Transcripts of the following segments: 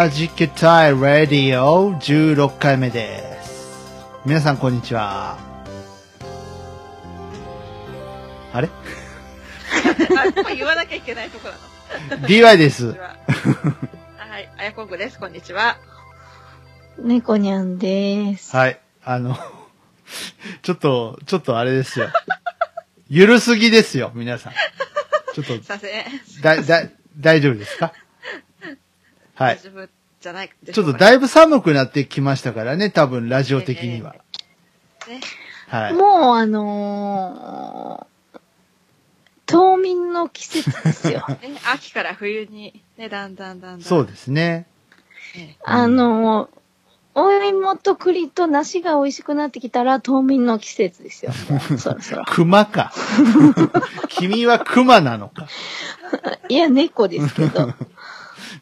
はじけたいラディオ16回目です。皆さんこんにちは。あれ？あ、ここ言わなきゃいけないとこなの。?DY です。ははい、あやこんぐです。こんにちは。猫にゃんです。はい。あの、ちょっと、ちょっとあれですよ。ゆるすぎですよ、皆さん。ちょっと、させん。だ、だ、大丈夫ですか？はい。大丈夫じゃないでちょっといだいぶ寒くなってきましたからね、多分ラジオ的には。ね。はい。もうあのー、冬眠の季節ですよ。ね秋から冬に、ね、だんだんだんだん。そうですね。ねあのー、お芋と栗と梨が美味しくなってきたら冬眠の季節ですよ。そろそろ。熊か。君は熊なのか。いや、猫ですけど。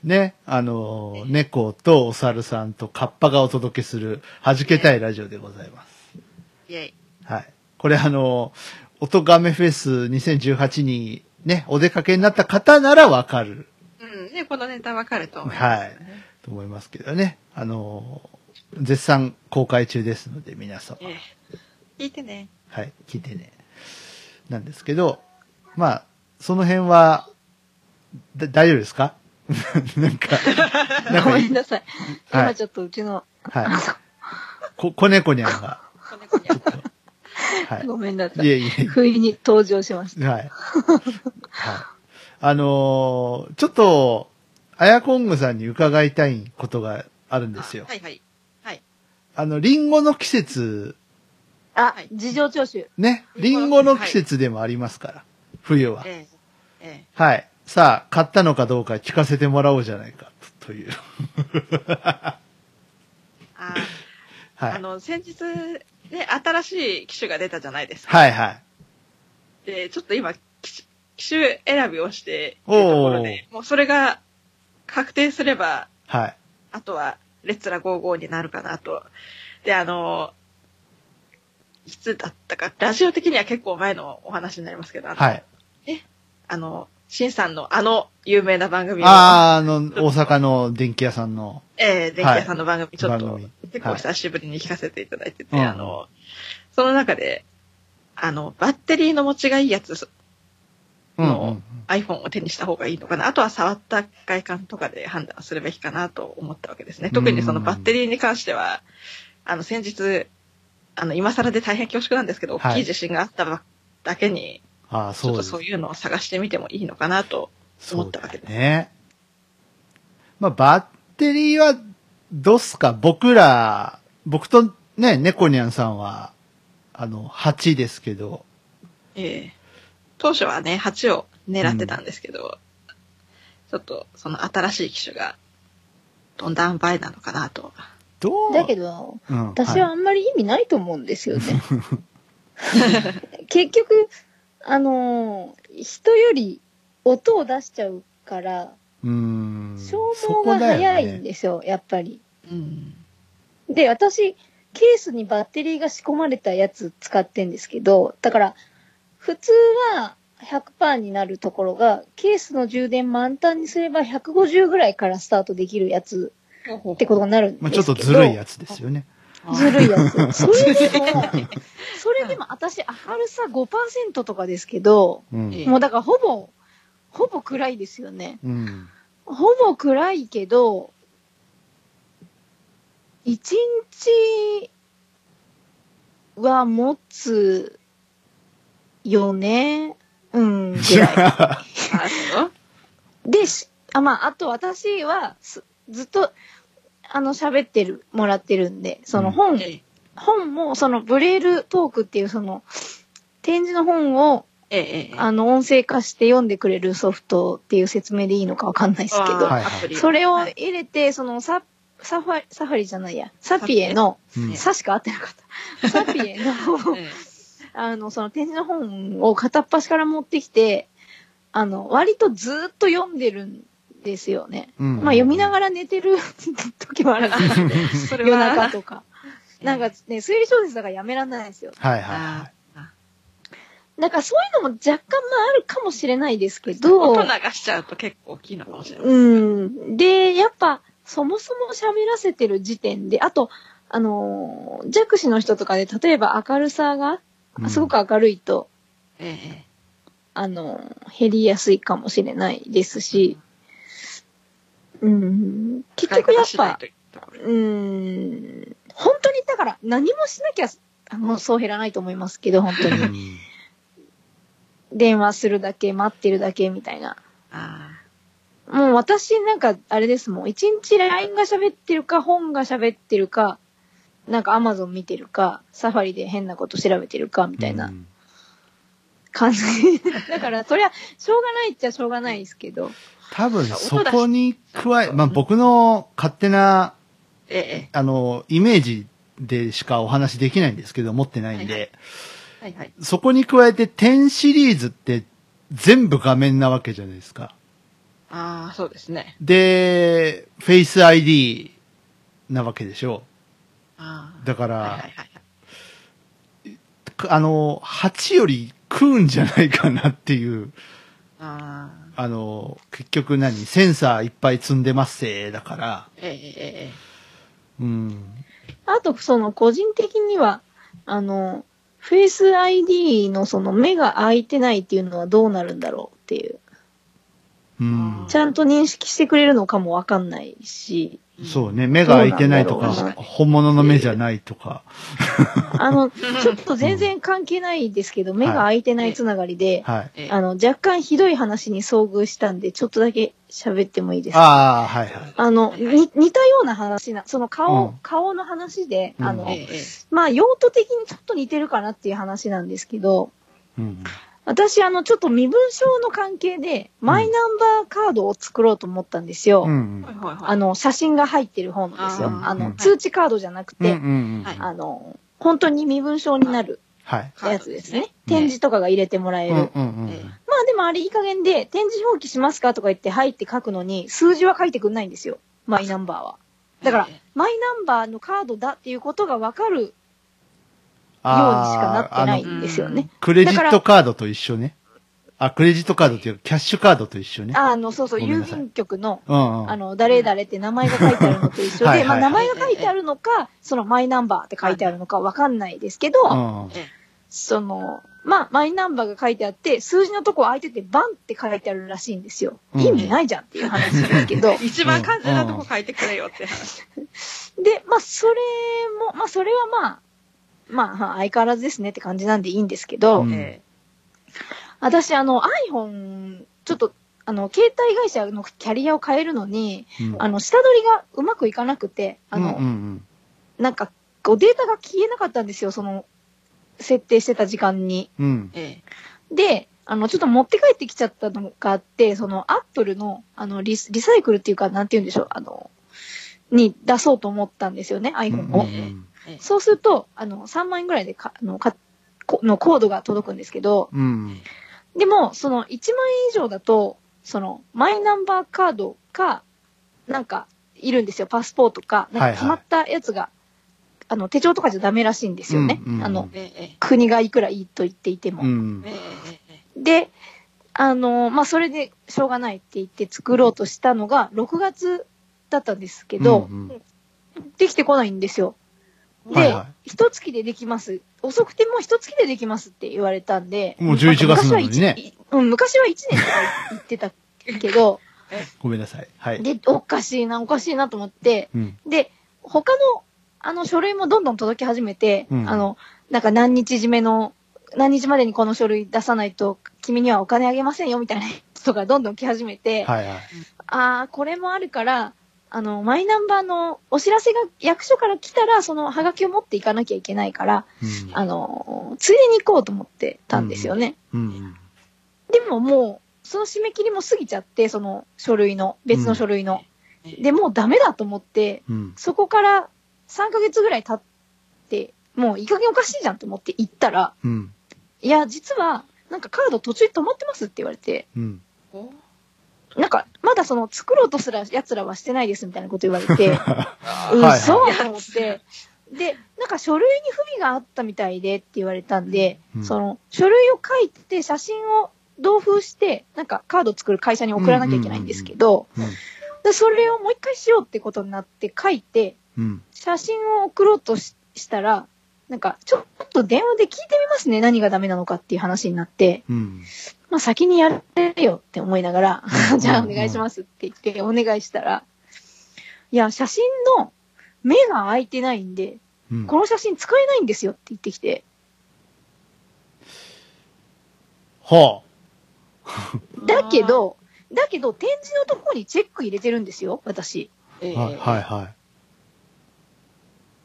ね、あの、猫とお猿さんとカッパがお届けする、はじけたいラジオでございます。イェイ。はい。これあの、音ガメフェス2018にね、お出かけになった方ならわかる、うん。ね、このネタわかると思います、はい、と思いますけどね。あの、絶賛公開中ですので、皆様。ええ聞いてね。はい、聞いてね。なんですけど、まあ、その辺は、だ大丈夫ですか？なんか、なんごかめんなさい。はい今ちょっとうちの、はい。こ、子猫にゃんが、こねこにゃんはごめんなさい。いい。えいえ。不意に登場しました。はい。はい。あのーちょっと、あやこんぐさんに伺いたいことがあるんですよ。はいはい。はい。あの、リンゴの季節、あはい、事情聴取。ね、リンゴの季節でもありますから、冬は。えええはい。さあ、買ったのかどうか聞かせてもらおうじゃないか、とという。えあ はい。あの、先日、ね、新しい機種が出たじゃないですか。はいはい。で、ちょっと今、機種選びをしているところで、もうそれが確定すれば、はい。あとは、レッツラ55になるかなと。で、あの、いつだったか、ラジオ的には結構前のお話になりますけど、あの、はい。あの、シンさんのあの有名な番組を、あー、あの、大阪の電気屋さんの。えー、電気屋さんの番組、ちょっと結構久しぶりに聞かせていただいてて、はいあの、その中で、あの、バッテリーの持ちがいいやつ、うんうんうん。iPhone を手にした方がいいのかな。あとは触った外観とかで判断するべきかなと思ったわけですね。特にそのバッテリーに関しては、あの、先日、あの、今更で大変恐縮なんですけど、はい大きい地震があったばだけに、ああ、ちょそうです。っとそういうのを探してみてもいいのかなと思ったわけです。ね。まあ、バッテリーは、どうっすか？僕ら、僕とね、猫ニャンさんは、あの、8ですけど、ええ当初はね、8を狙ってたんですけど、ちょっとその新しい機種が、どんだん倍なのかなと。どう？だけど、うん、私はあんまり意味ないと思うんですよね。結局、あのー人より音を出しちゃうから、うーん。消耗が早いんですよ、やっぱり。うん。で、私、ケースにバッテリーが仕込まれたやつ使ってんですけど、だから、普通は100%になるところが、ケースの充電満タンにすれば150ぐらいからスタートできるやつってことになるんですけど。まあ、ちょっとずるいやつですよね。ずるいやつ。それでも、それでも私明るさ5%とかですけど、うん。ええもうだからほぼ、ほぼ暗いですよね。うん。ほぼ暗いけど、1日は持つよね。うん、ぐらい。で、しあ、まあ、あと私はすずっと、あの、喋ってる、もらってるんで、その本、ええ。本も、そのブレールトークっていうその、展示の本を、ええ、ええ。あの、音声化して読んでくれるソフトっていう説明でいいのかわかんないですけど、それをはい。入れて、そのサ、サファリ、サファリじゃないや、サピエの、うん。サしか合ってなかった。サピエの、ええ。あの、その展示の本を片っ端から持ってきて、あの、割とずーっと読んでるんですよね。うんまあ読みながら寝てる 時もあるん夜 それは、中とか。なんかね、推理小説だからやめらんないですよ。はいはいはああだからそういうのも若干まああるかもしれないですけど、音流しちゃうと結構大きいのかもしれない。うん。で、やっぱ、そもそも喋らせてる時点で、あと、あのー弱視の人とかで、例えば明るさがうんすごく明るいと、ええ。あのー減りやすいかもしれないですし、うん、結局やっぱうん、本当にだから何もしなきゃ、あの、そう減らないと思いますけど、本当に。ん電話するだけ、待ってるだけみたいな。あもう私なんか、あれですもん。一日 LINE が喋ってるか、本が喋ってるか、なんか Amazon 見てるか、サファリで変なこと調べてるか、みたいなうん感じ。だから、そりゃ、しょうがないっちゃしょうがないですけど。多分そこに加え、まあ僕の勝手な、あ。ええ。あの、イメージでしかお話できないんですけど、持ってないんで、はいははいはい。そこに加えて10シリーズって全部画面なわけじゃないですか。ああ、そうですね。で、フェイス ID なわけでしょああ。だから、はいはいはいはい。あの、8より食うんじゃないかなっていう、ああ。あの、結局何？センサーいっぱい積んでますせだから、えええええうん。あと、その、個人的には、あの、フェイス ID のその目が開いてないっていうのはどうなるんだろうっていう。うん。ちゃんと認識してくれるのかもわかんないし、え。そうね、目が開いてないとか本物の目じゃないとか。あの、ちょっと全然関係ないですけど、目が開いてないつながりで、はい。ええあの、若干ひどい話に遭遇したんで、ちょっとだけ喋ってもいいですか？ああ、はいはい。あの、に似たような話な、その顔、うん顔の話で、うんあの、ええええ。まあ、用途的にちょっと似てるかなっていう話なんですけど、うん。私、あの、ちょっと身分証の関係で、マイナンバーカードを作ろうと思ったんですよ。うん。はいはいはい。あの、写真が入ってる方のですよ。あの、うん通知カードじゃなくて。はいあの、本当に身分証になるはい。やつですね。はい展示とかが入れてもらえる。まあでもあれいい加減で、展示表記しますかとか言って入って書くのに、数字は書いてくんないんですよ。マイナンバーは。だからええ、マイナンバーのカードだっていうことがわかるにしあかなってないんですよね。クレジットカードと一緒ね。あ、クレジットカードっていうか、キャッシュカードと一緒ね。あの、そうそう、郵便局の、うんうん。あの、誰々って名前が書いてあるのと一緒で、はいはいまあ名前が書いてあるのか、そのマイナンバーって書いてあるのかわかんないですけど、うんえその、まあ、マイナンバーが書いてあって、数字のとこ空いてて、バンって書いてあるらしいんですよ。うん意味ないじゃんっていう話ですけど。え。一番肝心なとこ書いてくれよって話。で、まあ、それも、まあ、それはまあ、まあ、相変わらずですねって感じなんでいいんですけど、うんえ私、あの、iPhone、ちょっと、あの、携帯会社のキャリアを変えるのに、うんあの、下取りがうまくいかなくて、あの、うんうんなんか、こうデータが消えなかったんですよ、その、設定してた時間に。うん。で、あの、ちょっと持って帰ってきちゃったのがあって、その、アップルの、あのリス、リサイクルっていうか、なんて言うんでしょう、あの、に出そうと思ったんですよね、iPhone を。うんうんえ。えそうすると、あの、3万円ぐらいでか、あの、か、このコードが届くんですけど、うん。でも、その1万円以上だと、その、マイナンバーカードか、なんか、いるんですよ。パスポートか、なんか決まったやつが、あの、手帳とかじゃダメらしいんですよね。うんうんあの、ええ。国がいくらいいと言っていても。うん。で、あの、まあ、それでしょうがないって言って作ろうとしたのが、6月だったんですけど、うんうんできてこないんですよ。で、はいは一月でできます。遅くても一月でできますって言われたんで。もう11月なのにね昔は一うん、昔は1年とか言ってたけど、ごめんなさい。はい。で、おかしいな、おかしいなと思って、うん。で、他の、あの、書類もどんどん届き始めて、うんあの、なんか何日締めの、何日までにこの書類出さないと、君にはお金あげませんよ、みたいな人がどんどん来始めて、はいはい。あー、これもあるから、あの、マイナンバーのお知らせが役所から来たら、そのハガキを持っていかなきゃいけないから、うんあの、ついでに行こうと思ってたんですよね。うん。でももう、その締め切りも過ぎちゃって、その書類の、別の書類の。で、もうダメだと思って、うん。そこから3ヶ月ぐらい経って、もういい加減おかしいじゃんと思って行ったら、うん。いや、実は、なんかカード途中で止まってますって言われて、なんか、まだその作ろうとすら奴らはしてないですみたいなこと言われて、あうん、はいそうと思って、で、なんか書類に不備があったみたいでって言われたんで、うんその書類を書いて写真を同封して、なんかカード作る会社に送らなきゃいけないんですけど、うん。でそれをもう一回しようってことになって書いて、うん。写真を送ろうとししたら、なんか、ちょっと電話で聞いてみますね、何がダメなのかっていう話になって、うん。まあ先にやれよって思いながらう、ん じゃあお願いしますって言ってお願いしたら、いや、写真の目が開いてないんで、うん。この写真使えないんですよって言ってきて、は だけど、だけど展示のとこにチェック入れてるんですよ、私。えあ。はい、はい、は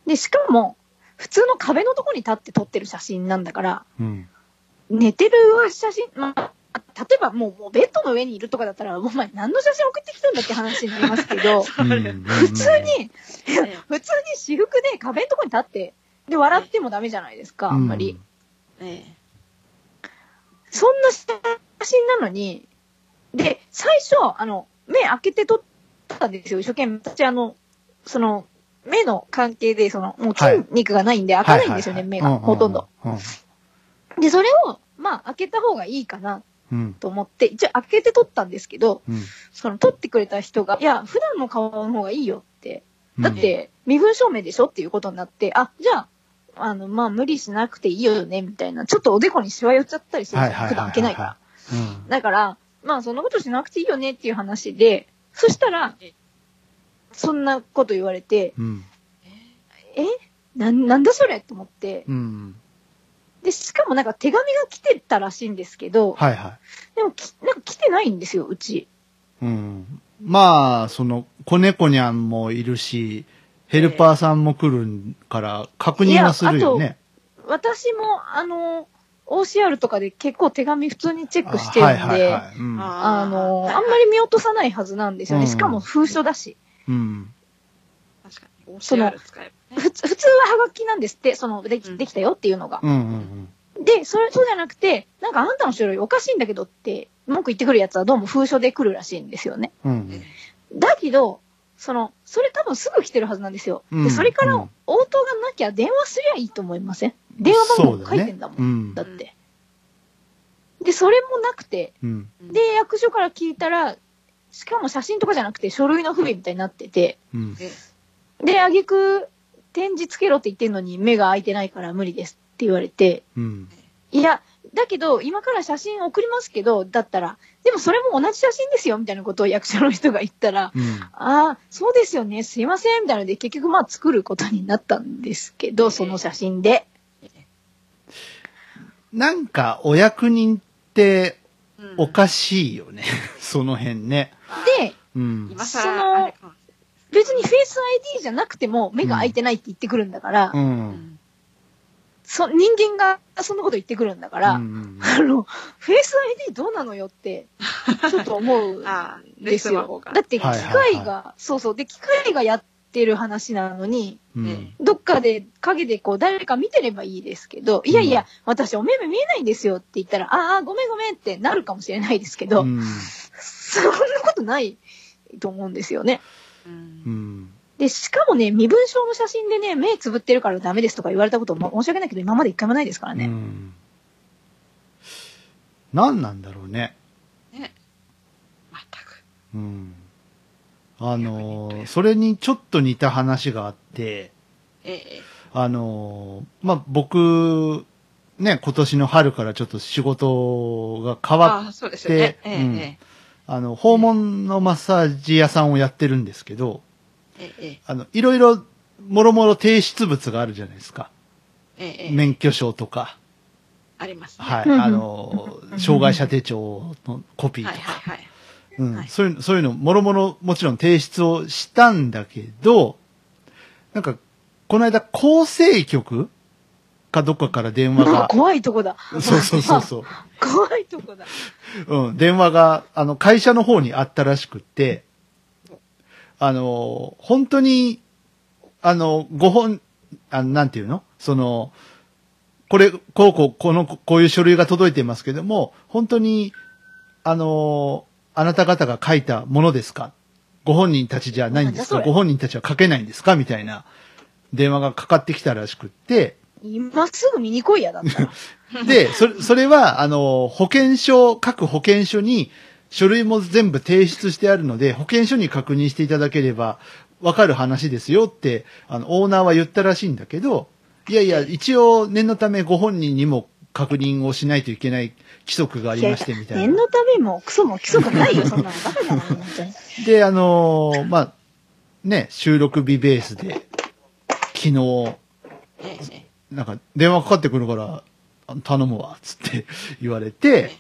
で、しかも、普通の壁のとこに立って撮ってる写真なんだから、い。うん。寝てる写真、まあ、例えばもうもうベッドの上にいるとかだったら、お前何の写真送ってきたんだって話になりますけど、うん普通に、え 普通に私服で壁のとこに立って、で、笑ってもダメじゃないですか、あんまり。。えそんな写真なのに、で、最初、あの、目開けて撮ったんですよ、一生懸命。私、あの、その、目の関係で、その、もう筋肉がないんで開かないんですよね、目が、ほとんど。。うんで、それを、まあ、開けた方がいいかなうん。と思って、一応開けて撮ったんですけど、うん。その撮ってくれた人が、いや、普段の顔の方がいいよって。うんだっ、て、身分証明でしょっていうことになって、あ、じゃあ、あの、まあ、無理しなくていいよね、みたいな。ちょっとおでこにシワ寄っちゃったりするじゃん。普段開けないから。うん。だから、まあ、そんなことしなくていいよねっていう話で、そしたらえ、そんなこと言われて、うん。えなん、なんだそれと思って。うん。で、しかもなんか手紙が来てたらしいんですけど、はいはでもき、なんか来てないんですよ、うち。い。うん。まあ、その、子猫にゃんもいるし、ヘルパーさんも来るから、確認はするよね。私も、あの、OCR とかで結構手紙普通にチェックしてるんで、はいはいはい。うんあの、あんまり見落とさないはずなんですよね。うんしかも封書だし。うん。確かに。OCR 使えばね。普通、普通はハガキなんですって、その、できうんできたよっていうのが。うんうんで、それ、そうじゃなくて、なんかあんたの書類おかしいんだけどって、文句言ってくるやつはどうも封書で来るらしいんですよね。うん。うん。だけど、その、それ多分すぐ来てるはずなんですよ。うんで、それからうん応答がなきゃ電話すりゃいいと思いません？電話番号書いてんだもん。そうねだって。で、それもなくて、うん。で、役所から聞いたら、しかも写真とかじゃなくて書類の不備みたいになってて、うん。えで、あげく展示つけろって言ってんのに目が開いてないから無理ですって言われて、うん。いや、だけど、今から写真送りますけど、だったら、でもそれも同じ写真ですよ、みたいなことを役所の人が言ったら、うん。ああ、そうですよね、すいません、みたいなので、結局まあ作ることになったんですけど、その写真で。なんか、お役人ってうんおかしいよね。その辺ね。で、うん。今その別にフェイス ID じゃなくても目が開いてないって言ってくるんだから、う。んんそ人間がそんなこと言ってくるんだから、うんあの、フェイス ID どうなのよって、ちょっと思うんですよ だって機はいはい械が、そうそう、で、機械がやってる話なのに、うん。どっかで影でこう誰か見てればいいですけど、いやいや、私お目目見えないんですよって言ったら、ああ、ごめんごめんってなるかもしれないですけど、うん。そんなことないと思うんですよね。うんうん。で、しかもね、身分証の写真でね、目つぶってるからダメですとか言われたことも申し訳ないけど、今まで一回もないですからね。うん。何なんだろうね。ね。全く。うん。あのー、それにちょっと似た話があって、ええ。あのー、まあ、僕、ね、今年の春からちょっと仕事が変わっああ、そうですよね。ええうんえあの、訪問のマッサージ屋さんをやってるんですけど、あの、いろいろ、もろもろ提出物があるじゃないですか。免許証とか、ありますね。はい、うんあの、障害者手帳のコピーとはいか。はいはい。うんはいそういう、そういうの、もろもろもちろん提出をしたんだけど、なんか、この間、構成局かどっかから電話が、怖いとこだ。そうそうそうそう。怖いとこだ。うん、電話が、あの、会社の方にあったらしくって、あの、本当に、あの、ご本、あの、なんていうの？その、これ、こうこう、この、こういう書類が届いていますけども、本当に、あの、あなた方が書いたものですか？ご本人たちじゃないんですか？ご本人たちは書けないんですか？みたいな電話がかかってきたらしくって、今すぐ見に来いや、だったら。で、それ、それは、あの、保険証、各保険証に書類も全部提出してあるので、保険証に確認していただければわかる話ですよって、あの、オーナーは言ったらしいんだけど、いやいや、一応念のためご本人にも確認をしないといけない規則がありまして、みたいな。念のためもクソも基礎もないよ、そんなの。バカじゃない、本当に。で、あのまあ、ね、収録日ベースで、昨日、なんか電話かかってくるから、あ頼むわ、つって 言われて、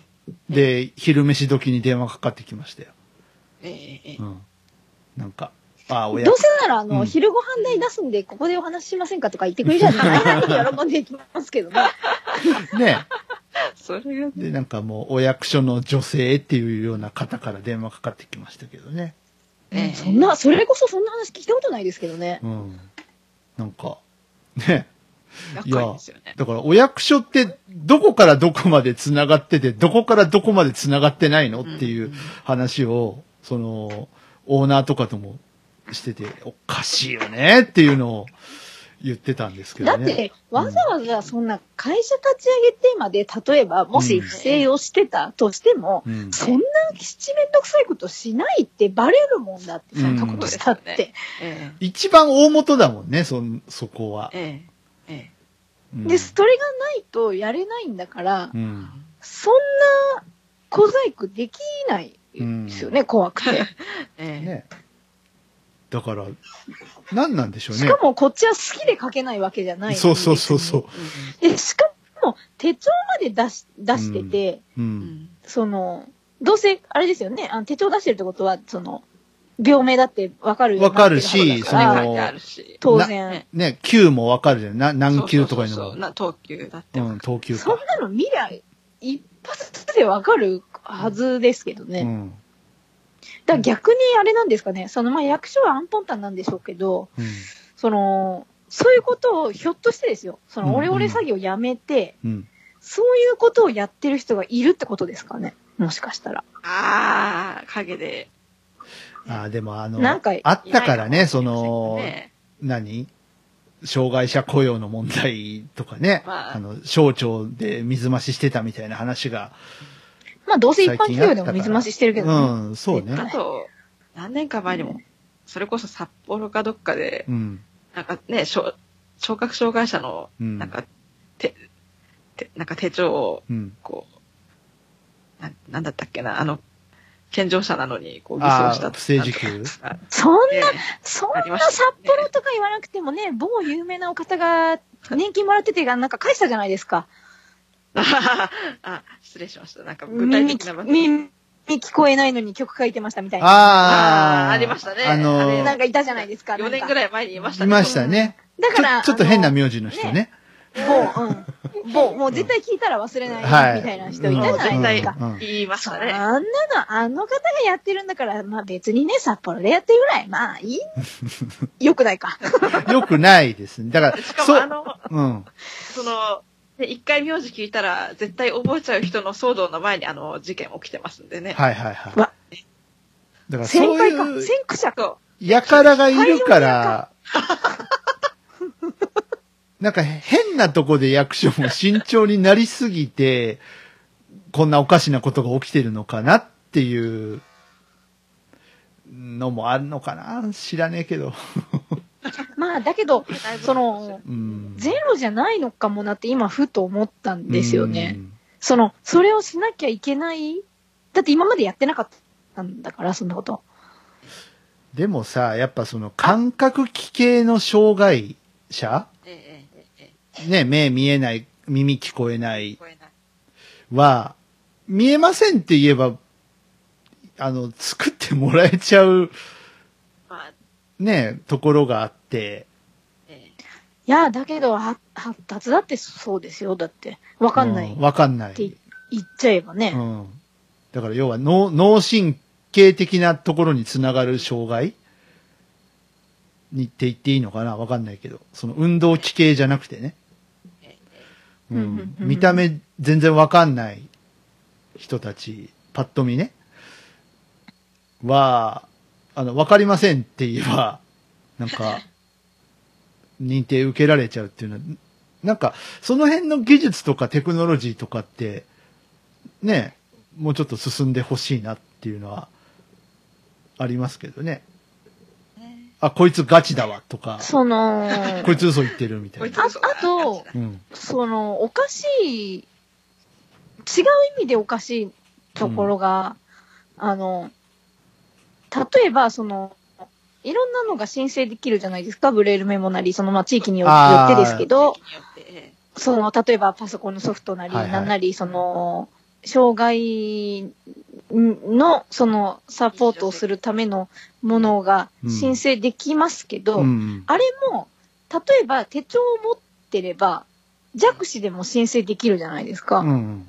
で、昼飯時に電話かかってきましたよ。ええええうん。なんか、あ、親どうせなら、あの、うん昼ご飯代出すんで、ここでお話ししませんかとか言ってくれるじゃない 喜んでいきますけど ね。ね。それが、で、なんかもう、お役所の女性っていうような方から電話かかってきましたけどね。ええそんな、それこそそんな話聞いたことないですけどね。うん。なんか、ね。いや。だからお役所って、どこからどこまで繋がってて、どこからどこまで繋がってないのっていう話を、その、オーナーとかともしてて、おかしいよねっていうのを言ってたんですけどね。だって、わざわざそんな会社立ち上げてまで、例えば、もし不正をしてたとしても、うん、そんな七面倒くさいことしないってバレるもんだって、そんなことしたって。一番大元だもんね、そん、そこは。ええで、それがないとやれないんだから、うん。そんな小細工できないですよね、怖くて。ええね。だから、何なんでしょうね。しかもこっちは好きで書けないわけじゃないそうそうそうそう。で、しかも手帳まで出し出してて、う。うんんその、どうせ、あれですよね、あの手帳出してるってことは、その、病名だってわかるわかるしその。当な然。ね、級もわかるじゃん。な何級とかいうのも。そうそうそうな等級だって。うん、等級か。そんなの見りゃ、一発でわかるはずですけどね。うん。だ逆にあれなんですかね、その、まあ、役所はアンポンタンなんでしょうけど、うん。その、そういうことをひょっとしてですよ、そうんの、オレオレ詐欺をやめて、うん。そういうことをやってる人がいるってことですかね。もしかしたら。ああ、影で。ああ、でもあの、なんかあったからね、その何？障害者雇用の問題とかね、まああの、省庁で水増ししてたみたいな話が、まあ、どうせ一般企業でも水増ししてるけどね。うん、そうね。あと、何年か前にも、それこそ札幌かどっかで、うん。なんかね、聴聴覚障害者の、うんなんか、手、手、なんか手帳を、うん。こう、ななんだったっけな、あの、健常者なのに、こう、偽装した。不正受給？あそんな、えそんな札幌とか言わなくてもね、某有名なお方が年金もらってて、なんか返したじゃないですか。え あ、失礼しました。なんか具体耳的な場面。耳聞こえないのに曲書いてましたみたいな。ああ、ありましたねあのなんかいたじゃないですか。4年ぐい。らい前にいましたいましたね。だから、ちょっと変な名字の人ね。某、うん。某、もう絶対聞いたら忘れないはいみたいな人いたじゃないですか。うん言いましそんたね。なの、あの方がやってるんだから、まあ別にね、札幌でやってるぐらい、まあいい。よくないか。よくないですね。だから、しかもあの、うん。その、で一回名字聞いたら、絶対覚えちゃう人の騒動の前にあの事件起きてますんでね。はいはいはい。わだからそういう先駆者か。そやからがいるから、なんか変なとこで役所も慎重になりすぎて、こんなおかしなことが起きてるのかなっていうのもあるのかな知らねえけど。まあだけど、その、うん。ゼロじゃないのかもなって今ふと思ったんですよね。うん。その、それをしなきゃいけない。だって今までやってなかったんだから、そんなこと。でもさ、やっぱその感覚器系の障害者ね、目見えない、耳聞こえない聞こえない。は、見えませんって言えばあの、作ってもらえちゃう、まあ、ね、ところがあって、えいや、だけど、は発達だってそうですよ。だって、わかんない。うわかんない。って言っちゃえばね。うん。だから要は脳、脳神経的なところにつながる障害にって言っていいのかなわかんないけど。その運動器系じゃなくてね。見た目全然わかんない人たち、パッと見ね。は、あの、わかりませんって言えば、なんか、認定受けられちゃうっていうのは、なんか、その辺の技術とかテクノロジーとかって、ね、もうちょっと進んでほしいなっていうのは、ありますけどね。ねあ、こいつガチだわとか、その、こいつ嘘言ってるみたいな。ああとうん。その、おかしい、違う意味でおかしいところが、あの、例えば、その、いろんなのが申請できるじゃないですか、ブレールメモなり、その、まあ、地域によってですけど。その、例えばパソコンのソフトなり、はいはい。なんなり、その、障害の、その、サポートをするためのものが申請できますけど、うん。あれも、例えば手帳を持ってれば、弱視でも申請できるじゃないですか。うん。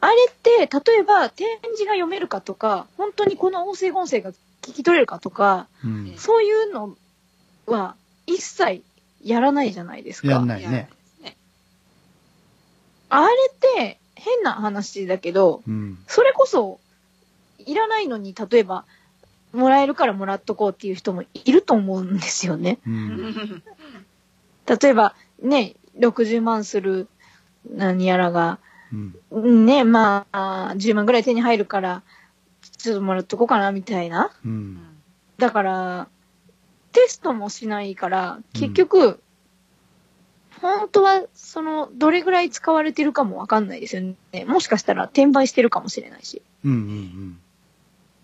あれって、例えば展示が読めるかとか、本当にこの音声音声が聞き取れるかとか、うん。そういうのは一切やらないじゃないですか。やんないね。ねあれって変な話だけど、うん。それこそいらないのに、例えば、もらえるからもらっとこうっていう人もいると思うんですよね。う。うんん例えば、ね、60万する何やらが、うん。ね、まあ、10万ぐらい手に入るから、ちょっともらっとこうかな、みたいな。う。うんんだから、テストもしないから、結局、本当は、その、どれぐらい使われてるかもわかんないですよね。もしかしたら転売してるかもしれないし。うん。うん。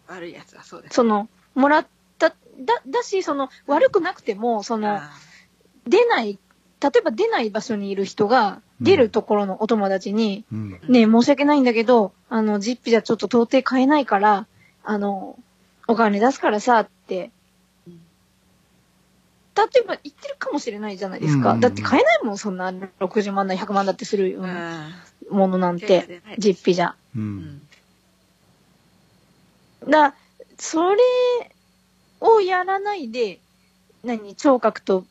悪いやつはそうです。その、もらった、だ、だし、その、悪くなくても、その、あ出ない、例えば出ない場所にいる人が、出るところのお友達に、うん。ねえ、申し訳ないんだけど、あの、ジッピじゃちょっと到底買えないから、あの、お金出すからさ、って、うん例えば言ってるかもしれないじゃないですか。うん。だって買えないもん、そんな。60万だ、100万だってするよううなん。ものなんて、手が出ないジッピじゃ。う。うん。んだそれをやらないで、何、聴覚と、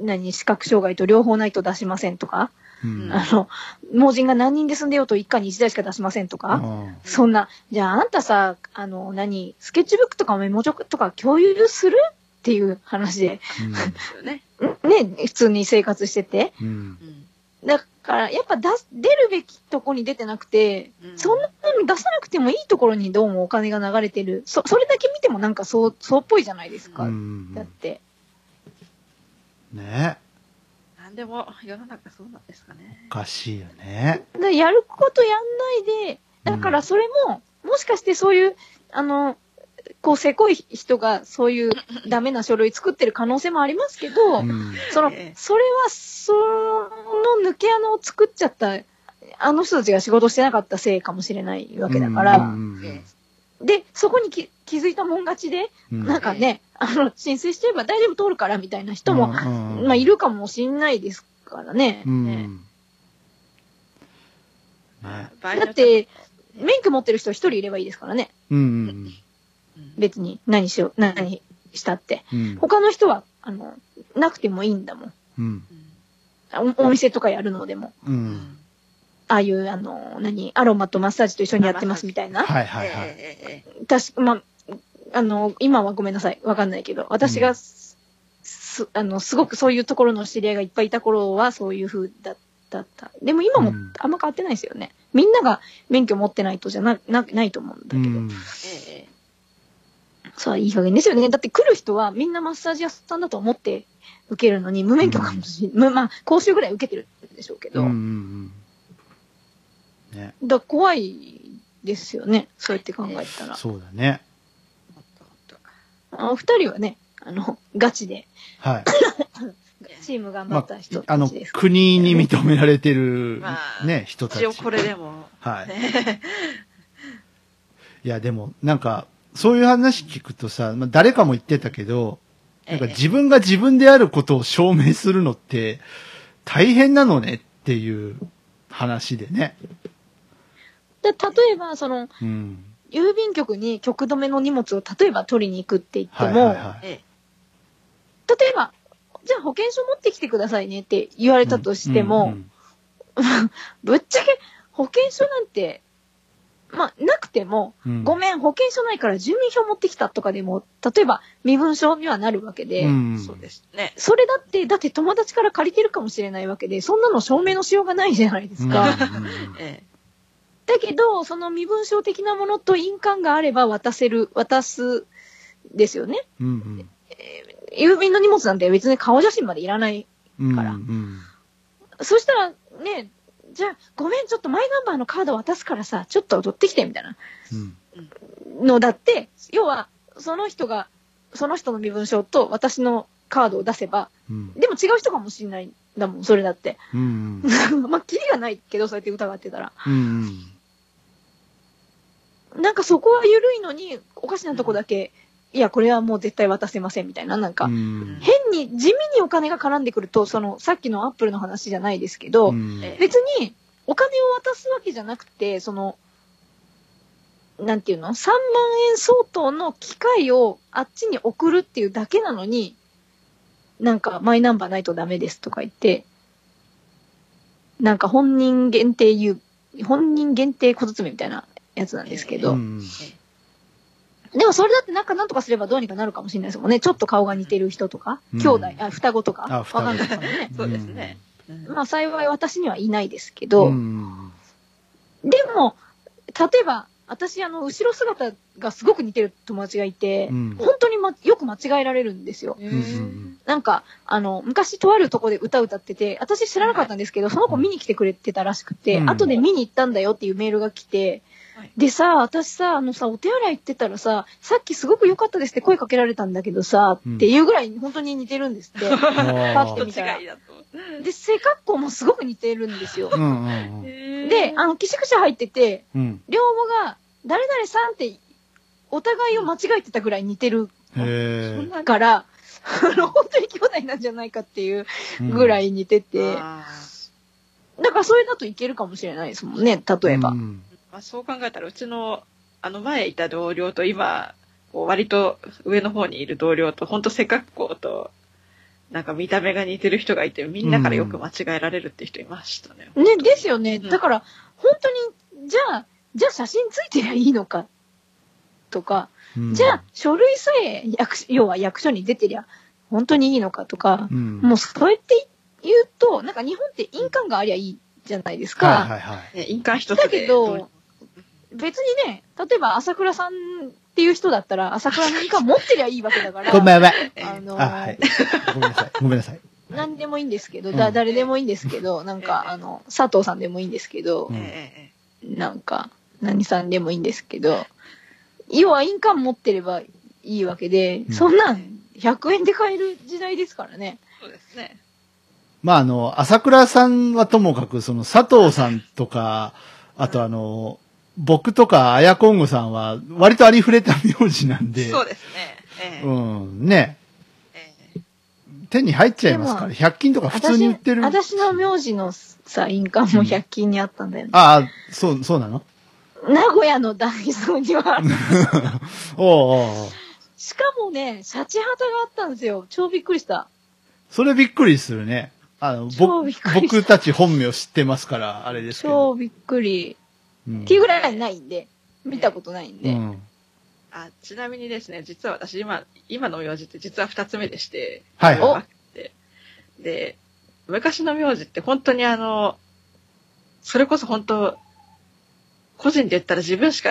何、視覚障害と両方ないと出しませんとか、うん。あの、盲人が何人で住んでようと一家に一台しか出しませんとか、そんな、じゃああんたさ、あの、何、スケッチブックとかメモ帳とか共有するっていう話で、ですよね。ね、普通に生活してて。うん。うんだから、やっぱ出す、出るべきとこに出てなくて、うんそんなの出さなくてもいいところにどうもお金が流れてる。そ、それだけ見てもなんかそう、そうっぽいじゃないですか。うんだって。ねなんでも世の中そうなんですかね。おかしいよね。でやることやんないで、だからそれも、もしかしてそういう、あの、こう、せこい人がそういうダメな書類作ってる可能性もありますけど、うん。そのええ、それは、その抜け穴を作っちゃった、あの人たちが仕事してなかったせいかもしれないわけだかうら、で、そこにき気づいたもん勝ちで、うん。なんかね、あの、申請しちゃえば大丈夫通るからみたいな人も、うんまあ、いるかもしんないですからね。うん。ね。だってて、免許持ってる人一人いればいいですからね。うんうんうん別に何しよう、何したって。うん。他の人は、あの、なくてもいいんだもん。うん。おお店とかやるのでも。う。うんんああいう、あの、何、アロマとマッサージと一緒にやってますみたいな。はいはいはい。確か、まあ、あの、今はごめんなさい。わかんないけど、私がす、すあの、すごくそういうところの知り合いがいっぱいいた頃はそういう風だだった。でも今もうんあんま変わってないですよね。みんなが免許持ってないとじゃな、な、ないと思うんだけど。うん。えええそう、いい加減ですよね。だって来る人はみんなマッサージ屋さんだと思って受けるのに、無免許かもしれない。まあ、講習ぐらい受けてるんでしょうけど。うんうんうん。ね。だから怖いですよね。そうやって考えたら。そうだね。お二人はね、あの、ガチで、はい。チーム頑張まった人あ、あのたちです、から。国に認められてるま、あね、人たち。一応これでも、はい。ねいや、でも、なんか、そういう話聞くとさ、まあ、誰かも言ってたけど、なんかええ自分が自分であることを証明するのって、大変なのねっていう話でね。で例えば、その、うん。郵便局に局止めの荷物を例えば取りに行くって言ってはいも、はいはい。え例えば、じゃあ保険証持ってきてくださいねって言われたとしても、うん ぶっちゃけ保険証なんて、まあ、なくても、うんごめん、保険証ないから住民票持ってきたとかでも、例えば身分証にはなるわけで、うんえそうですね。それだって、だって友達から借りてるかもしれないわけで、そんなの証明のしようがないじゃないですか。うんうんうんえだけど、その身分証的なものと印鑑があれば渡せる、渡す、ですよね。うん郵便の荷物なんて別に顔写真までいらない。うん。からうんそしたら、ね、じゃあ、ごめん、ちょっとマイナンバーのカード渡すからさ、ちょっと取ってきて、みたいなうんのだって、要は、その人が、その人の身分証と私のカードを出せば、うんでも違う人かもしれないんだもん、それだって。うん まあ、キリがないけど、そうやって疑ってたら。うんなんかそこは緩いのに、おかしなとこだけ、いや、これはもう絶対渡せませんみたいな、なんか、うん。変に、地味にお金が絡んでくると、その、さっきのアップルの話じゃないですけど、別に、お金を渡すわけじゃなくて、その、なんていうの ?3 万円相当の機械をあっちに送るっていうだけなのに、なんか、マイナンバーないとダメですとか言って、なんか本人限定言う、本人限定小包みたいなやつなんですけど、うんでもそれだってなんかなんとかすればどうにかなるかもしれないですもんね。ちょっと顔が似てる人とか、うん。兄弟、あ、双子とか、わかんないですからね。そうですね。うん。まあ幸い私にはいないですけど、うん。でも、例えば、私、あの、後ろ姿がすごく似てる友達がいて、うん。本当に、ま、よく間違えられるんですよ。なんか、あの、昔とあるとこで歌歌ってて、私知らなかったんですけど、その子見に来てくれてたらしくて、うん。後で見に行ったんだよっていうメールが来て、はいでさ、私さ、あのさ、お手洗い行ってたらさ、さっきすごく良かったですって声かけられたんだけどさ、うん。っていうぐらい本当に似てるんですって。あパッ人て見たら。違いだと。で、背格好もすごく似てるんですよ。ー。うんうんうん。で、あの、寄宿舎入ってて、うん。両母が、誰々さんって、お互いを間違えてたぐらい似てるへえから、あの、本当に兄弟なんじゃないかっていうぐらい似てて、あだからそれだといけるかもしれないですもんね、例えば。うん。ーまあ、そう考えたら、うちの、あの前いた同僚と今、こう割と上の方にいる同僚と、本当背格好と、なんか見た目が似てる人がいて、みんなからよく間違えられるって人いましたね。ね、ですよね。うんだから、本当に、じゃあ、じゃあ写真ついてりゃいいのか、とか、うんじゃあ、書類さえ役所、要は役所に出てりゃ、本当にいいのかとか、うんもうそうやって言うと、なんか日本って印鑑がありゃいいじゃないですか。はいはいはい。ね、印鑑一つだでけど、別にね、例えば朝倉さんっていう人だったら、朝倉の印鑑持ってりゃいいわけだから、こんばんは。あのーあ、はい。ごめんなさい。ごめんなさい。何でもいいんですけど、うんだ誰でもいいんですけど、なんか、ええあの、佐藤さんでもいいんですけどう、んええなんか、何さんでもいいんですけど、要は印鑑持ってればいいわけで、うんそんなん100円で買える時代ですからね。そうですね。まあ、あの、朝倉さんはともかく、その佐藤さんとか、あとあの、僕とかあやこんぐさんは、割とありふれた名字なんで、そうですね。ええうん、ね、ええ手に入っちゃいますから、100均とか普通に売ってる。私私の名字のさ、印鑑も100均にあったんだよね。ああ、そう、そうなの？名古屋のダイソーには。おうおうしかもね、シャチハタがあったんですよ。超びっくりした。それびっくりするね。あの、超ぼびっくりした僕たち本名知ってますから、あれですけど。超びっくり。うんっていうぐらいないんで、見たことないんで。うん。あちなみにですね、実は私今、今の名字って実は二つ目でして、はいで、昔の名字って本当にあの、それこそ本当、個人で言ったら自分しか、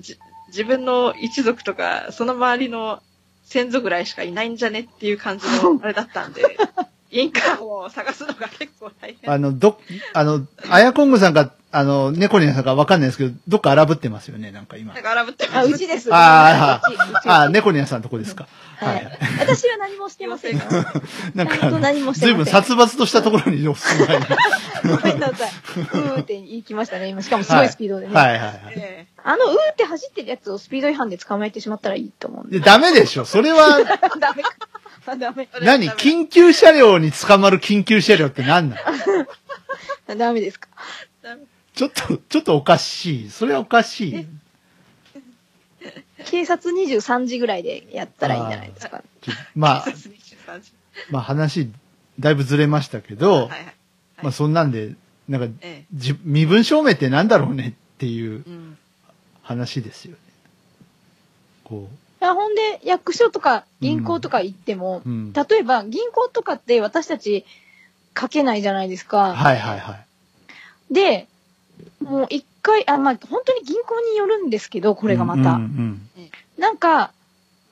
じ自分の一族とか、その周りの先祖ぐらいしかいないんじゃねっていう感じの あれだったんで、印鑑を探すのが結構大変。あの、ど、あの、あやこんぐさんが、あの、猫にさんかわかんないですけど、どっか荒ぶってますよね、なんか今なん。か荒ぶってまあ、す。うちです。あうちうちうちあ、猫にさんのとこですか。ははいいはい。私は何もしてませんよ。なんかちゃんと何もしてずいません。ぶん殺伐としたところにお住まいに。ごめんなさい。ふーって言いきましたね、今。しかもすごいスピードでね。はいはいはい。ええあの、うーって走ってるやつをスピード違反で捕まえてしまったらいいと思うんで。でダメでしょ。それは、ダメか。あ ダメ。何緊急車両に捕まる緊急車両って何なの？ダメですか？ちょっと、ちょっとおかしい。それはおかしい。警察23時ぐらいでやったらいいんじゃないですか。まあ、まあ話、だいぶずれましたけど、はいはい。まあそんなんで、なんか、えじ身分証明ってなんだろうねっていう。話ですよね。こいやほんで、役所とか銀行とか行っても、う。うん。例えば銀行とかって私たち書けないじゃないですか。はいはいはい。で、もう一回、あ、まあ本当に銀行によるんですけど、これがまた。うんうんなんか、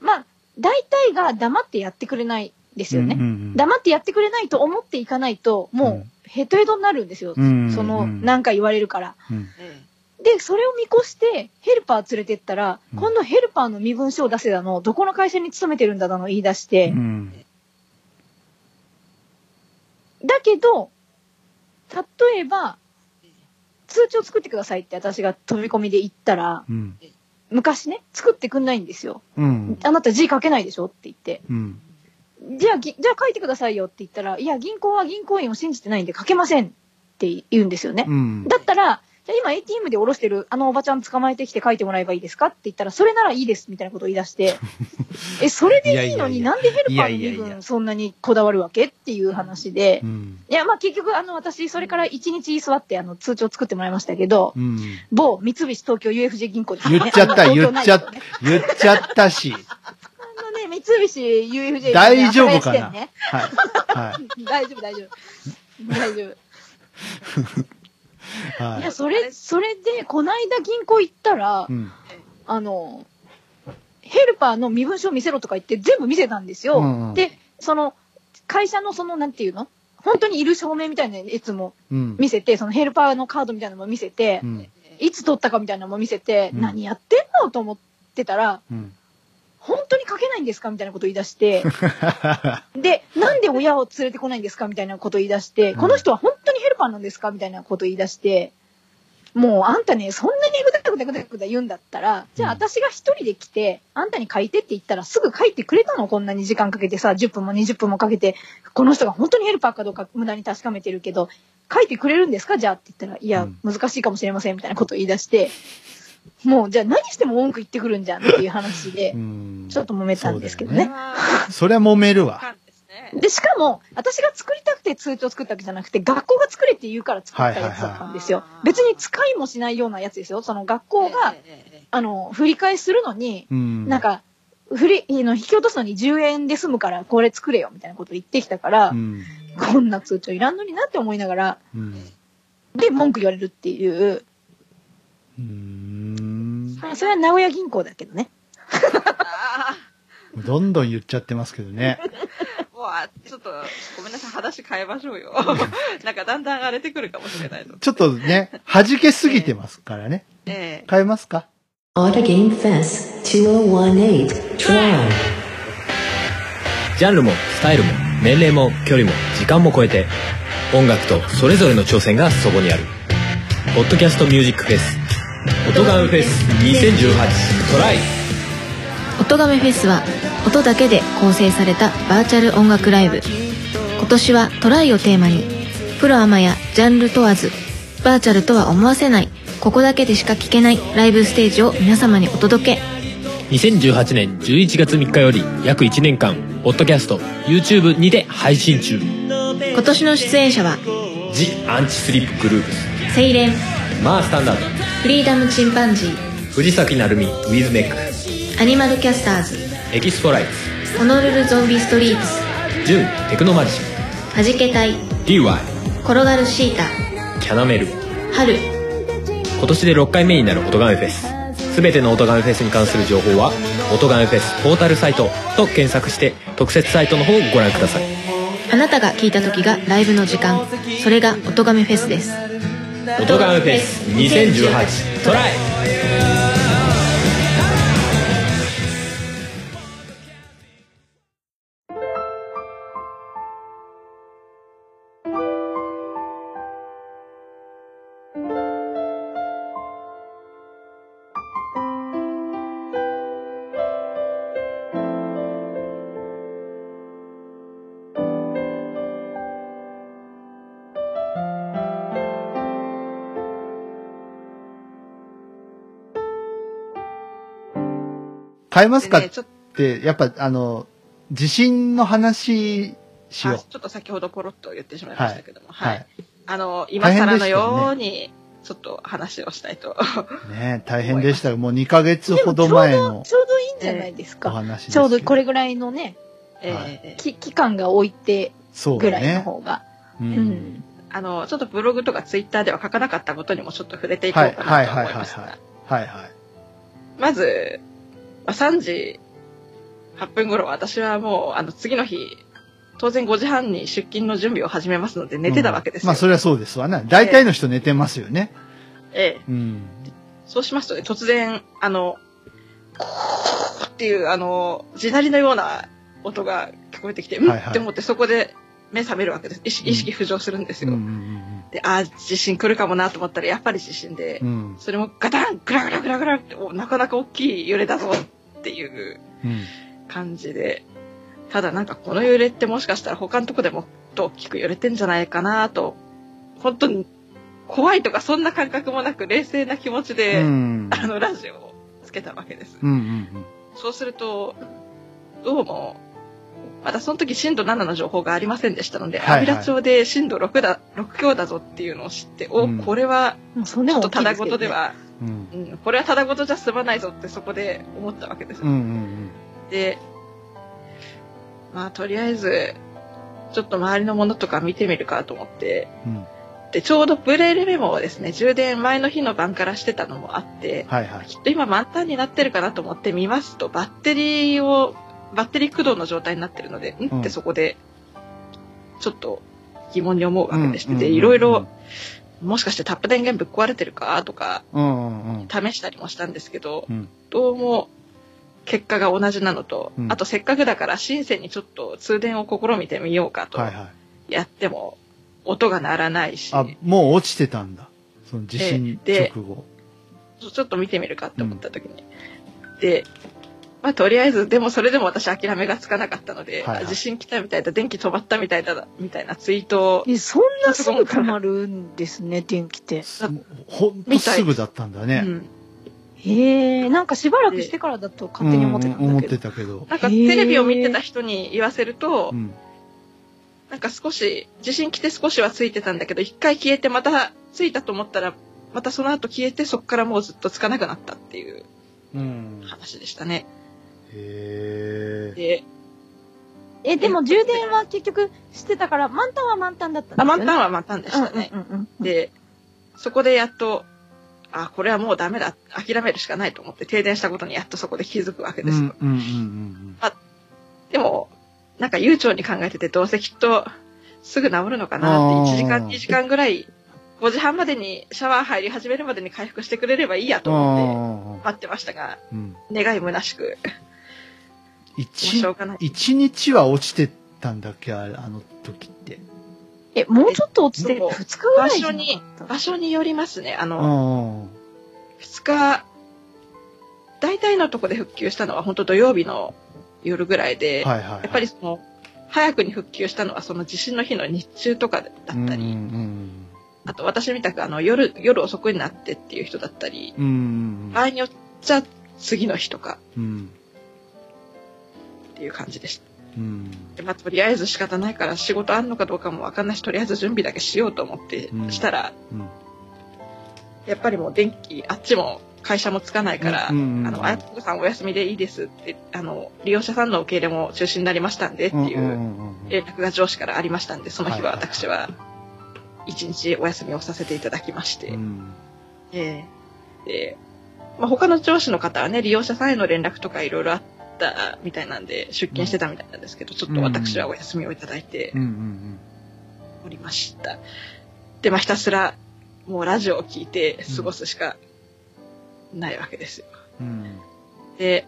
まあ、大体が黙ってやってくれないですよね。うんうんうん黙ってやってくれないと思っていかないと、もうヘトヘトになるんですよ。うんその、うん。なんか言われるから。うん。えで、それを見越して、ヘルパー連れてったら、うん。今度ヘルパーの身分証を出せだの、どこの会社に勤めてるんだだの言い出して、うん。だけど、例えば、通知を作ってくださいって私が飛び込みで言ったら、うん昔ね、作ってくんないんですよ。うんあなた字書けないでしょって言って。うんじゃあ、ぎじゃあ書いてくださいよって言ったら、いや、銀行は銀行員を信じてないんで書けませんって言うんですよね。うんだったら、じゃあ今 ATM で下ろしてるあのおばちゃん捕まえてきて書いてもらえばいいですかって言ったら、それならいいですみたいなことを言い出して、え、それでいいのにやなんでヘルパーの身分そんなにこだわるわけっていう話でう、んいや、まあ結局あの私、それから1日居座ってあの通帳作ってもらいましたけど、うん某三菱東京 UFJ 銀行ですね言っちゃった、言っちゃった、言っちゃったし。あのね、三菱 UFJ 大丈夫かな？ねはい。はい。大丈夫、大丈夫。大丈夫。はい。や、それ、それで、こないだ銀行行ったら、うん。あの、ヘルパーの身分証見せろとか言って全部見せたんですよ。うんうん。で、その、会社のその、なんていうの？本当にいる証明みたいなやつもうん。見せて、そのヘルパーのカードみたいなのも見せてう、ん。いつ取ったかみたいなのも見せて、うん。何やってんの？と思ってたら、うん本当に書けないんですか？みたいなこと言い出して、で、なんで親を連れてこないんですか？みたいなこと言い出して、うん。この人は本当にヘルパーなんですか？みたいなこと言い出して、もうあんたね、そんなにぐだぐだぐだぐだ言うんだったら、じゃあうん。私が一人で来て、あんたに書いてって言ったらすぐ書いてくれたの？こんなに時間かけてさ、10分も20分もかけて、この人が本当にヘルパーかどうか無駄に確かめてるけど、書いてくれるんですか？じゃあって言ったら、いや、難しいかもしれません。みたいなことを言い出して、もうじゃあ何しても文句言ってくるんじゃんっていう話でう、ん。ちょっと揉めたんですけどね。そうだよ。あそりゃ揉めるあ、わ。でしかも、私が作りたくて通帳作ったわけじゃなくて、学校が作れって言うから作ったやつだったんですよ。はいはいは。い別に使いもしないようなやつですよ。その学校が、あの、振り替えするのに、うん。なんか、振り、あの引き落とすのに10円で済むから、これ作れよ、みたいなこと言ってきたから、うん。こんな通帳いらんのになって思いながら、うん。で、文句言われるっていう、うあそれは名古屋銀行だけどね。あ どんどん言っちゃってますけどね。あ、もうあ、ちょっと、ごめんなさい、話変えましょうよ。なんかだんだん荒れてくるかもしれないので。ちょっとね、弾けすぎてますからね。ええ変えますか？Auto Game Fest 2018 Try. ジャンルもスタイルも年齢も距離も時間も超えて音楽とそれぞれの挑戦がそこにある「ポッドキャストミュージックフェス」「音ガンフェス2018トライ」音亀フェスは音だけで構成されたバーチャル音楽ライブ。今年はトライをテーマにプロアマやジャンル問わずバーチャルとは思わせないここだけでしか聴けないライブステージを皆様にお届け。2018年11月3日より約1年間ポッドキャスト YouTube にて配信中。今年の出演者は「ジ・アンチスリップグループ。スセイレン」「マースタンダード」フリーダムチンパンジー「藤崎鳴海ウィズメック」アニマルキャスターズ「エキスポライツ。ホノルルゾンビストリートス」「ジュンテクノマジシはじけたい。ン」「DY」転がるシータ「キャナメル」春。今年で6回目になる音ガメフェス。全ての音ガメフェスに関する情報は「音ガメフェスポータルサイト」と検索して特設サイトの方をご覧ください。あなたが聴いた時がライブの時間。それが音亀フェスです音ガメフェス2018トライ。変えますか？っでね、ちょって、やっぱ、あの、地震の話しよちょっと先ほどポロッと言ってしまいましたけども、う。はい。はい。あの、今更のように、ちょっと話をしたいと。ね大変でしたが、もう2ヶ月ほど前のちょうどいいんじゃないですおか。話ですけちょうどこれぐらいのね、えーき期間が置いてそうぐらいのね。方が。う。うんん。あの、ちょっとブログとかツイッターでは書かなかったことにもちょっと触れていこうかはいなと思いますはいが。はいはい。まず、まあ、3時8分頃私はもう、あの、次の日、当然5時半に出勤の準備を始めますので寝てたわけですよ。まあ、それはそうですわな。大体の人寝てますよね。ええ。うん。そうしますとね、突然、あの、っていう、あの、地鳴りのような音が聞こえてきて、うんはいはいって思ってそこで目覚めるわけです。意識意識浮上するんですうんうよ。んで、ああ、地震来るかもなと思ったら、やっぱり地震で、うんうん。それもガタングラグラグラグラって、おなかなか大きい揺れだぞっていううん。感じで、ただなんかこの揺れってもしかしたら他のとこでもっと大きく揺れてんじゃないかなと、本当に怖いとかそんな感覚もなく冷静な気持ちで、うん。あのラジオをつけたわけです。うんうんそうすると、どうも、まだその時震度7の情報がありませんでしたので、はいはい阿弥陀町で震度6だ、6強だぞっていうのを知って、お、うんこれは、もうそんでちょっとただご。とでは、うん。うん、これはただごとじゃ済まないぞってそこで思ったわけです。うんうんで、まあとりあえず、ちょっと周りのものとか見てみるかと思って、うん。うん。で、ちょうどブレールメモをですね、充電前の日の晩からしてたのもあって、はいはい。きっと今満タンになってるかなと思って見ますと、バッテリーを、バッテリー駆動の状態になってるので、んうんってそこで、ちょっと疑問に思うわけでして、で、うんうんうんいろいろ、もしかしてタップ電源ぶっ壊れてるかとか、うんうんうん。試したりもしたんですけど、うんどうも結果が同じなのと、うんあとせっかくだから深センにちょっと通電を試みてみようかとはいはい。やっても音が鳴らないし、あ、もう落ちてたんだ。その地震で直後。ちょっと見てみるかって思った時に。で、まあとりあえず、でもそれでも私諦めがつかなかったので、はいはいあ地震来たみたいだ、電気止まったみたいだ、みたいなツイートを、えそんなすぐ止まるんですね、電気って。すほんとすぐだったんだね。うんへえ、なんかしばらくしてからだと勝手に思ってたうん思ってんだけど。たけど。なんかテレビを見てた人に言わせると、うん。なんか少し、地震来て少しはついてたんだけど、一回消えてまたついたと思ったら、またその後消えてそこからもうずっとつかなくなったっていううん。話でしたね。へえ。で、え、でも充電は結局してたから、満タンは満タンだったんですあ、よね。満タンは満タンでしたね。うんうんうんうん。で、そこでやっと、あ、これはもうダメだ、諦めるしかないと思って停電したことにやっとそこで気づくわけですよ。うんうんうんうんでも、なんか悠長に考えてて、どうせきっとすぐ治るのかなって、あー1時間、2時間ぐらい、5時半までにシャワー入り始めるまでに回復してくれればいいやと思ってあ待ってましたが、うん。願い虚しく、一。一日は落ちてたんだっけ？あれあの時って。え、もうちょっと落ちてでも2日ぐらい場所に場所によりますね。あうの、ん。2日、大体のとこで復旧したのは本当土曜日の夜ぐらいで、はいはい。やっぱりその、早くに復旧したのはその地震の日の日中とかだったり、うんうんあと私みたくあの夜、夜遅くになってっていう人だったり、うん。うん場合によっちゃ次の日とかうん。いう感じでした。うん。でまあ、とりあえず仕方ないから仕事あんのかどうかもわかんないし、とりあえず準備だけしようと思ってうん。したら、うん。やっぱりもう電気、あっちも会社もつかないから、うんうんうん。あの、あやこさんお休みでいいですって、あの、利用者さんの受け入れも中止になりましたんでっていうんんうん連絡が上司からありましたんで、その日は私は一日お休みをさせていただきまして、うん。ええ。で、まあ、他の上司の方はね、利用者さんへの連絡とかいろいろあったみたいなんで、出勤してたみたいなんですけど、ちょっと私はお休みをいただいてうんうんおりました。で、まあ、ひたすら、もうラジオを聞いて過ごすしかないわけですよ。うん。うん。で、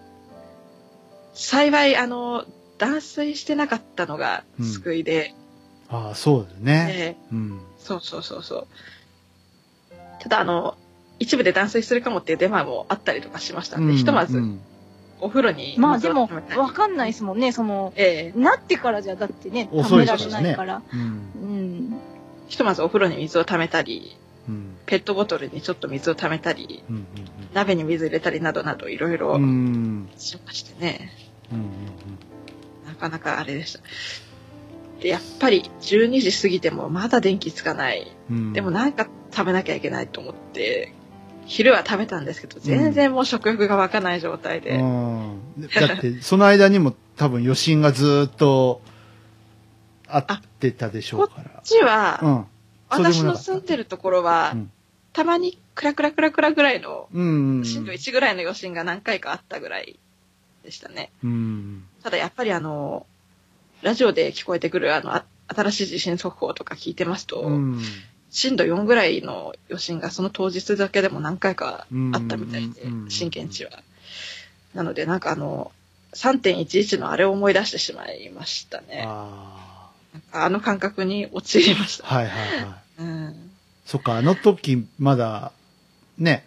幸い、あの、断水してなかったのが救いで、ああ、そうだね。ええうん。そうそうそうそう。ただ、あの、一部で断水するかもっていうデマもあったりとかしましたんで、ひとまずうんお風呂にまあでもわかんないですもんね、その、ええなってからじゃだってね、遅貯められないから。うん。うん。ひとまずお風呂に水を溜めたり、うん。ペットボトルにちょっと水を溜めたり、うん。鍋に水入れたりなどなどいろいろうん。しましてね。うんうんなかなかあれでした。で、やっぱり12時過ぎてもまだ電気つかない。うん。でもなんか食べなきゃいけないと思って、昼は食べたんですけど、全然もう食欲が湧かない状態で。うん。だって、その間にも多分余震がずーっとあってたでしょうから。こっちは、うん。私の住んでるところは、うんたまにクラクラクラクラぐらいの、うん。震度1ぐらいの余震が何回かあったぐらいでしたね。うん。ただやっぱりあの、ラジオで聞こえてくるあの、あ新しい地震速報とか聞いてますと、うん。震度4ぐらいの余震がその当日だけでも何回かあったみたいで震源地は。なのでなんかあの、3.11のあれを思い出してしまいましたね。ああの感覚に陥りましあ。た。はいはいはい。うん。そっか、あの時、まだ、ね、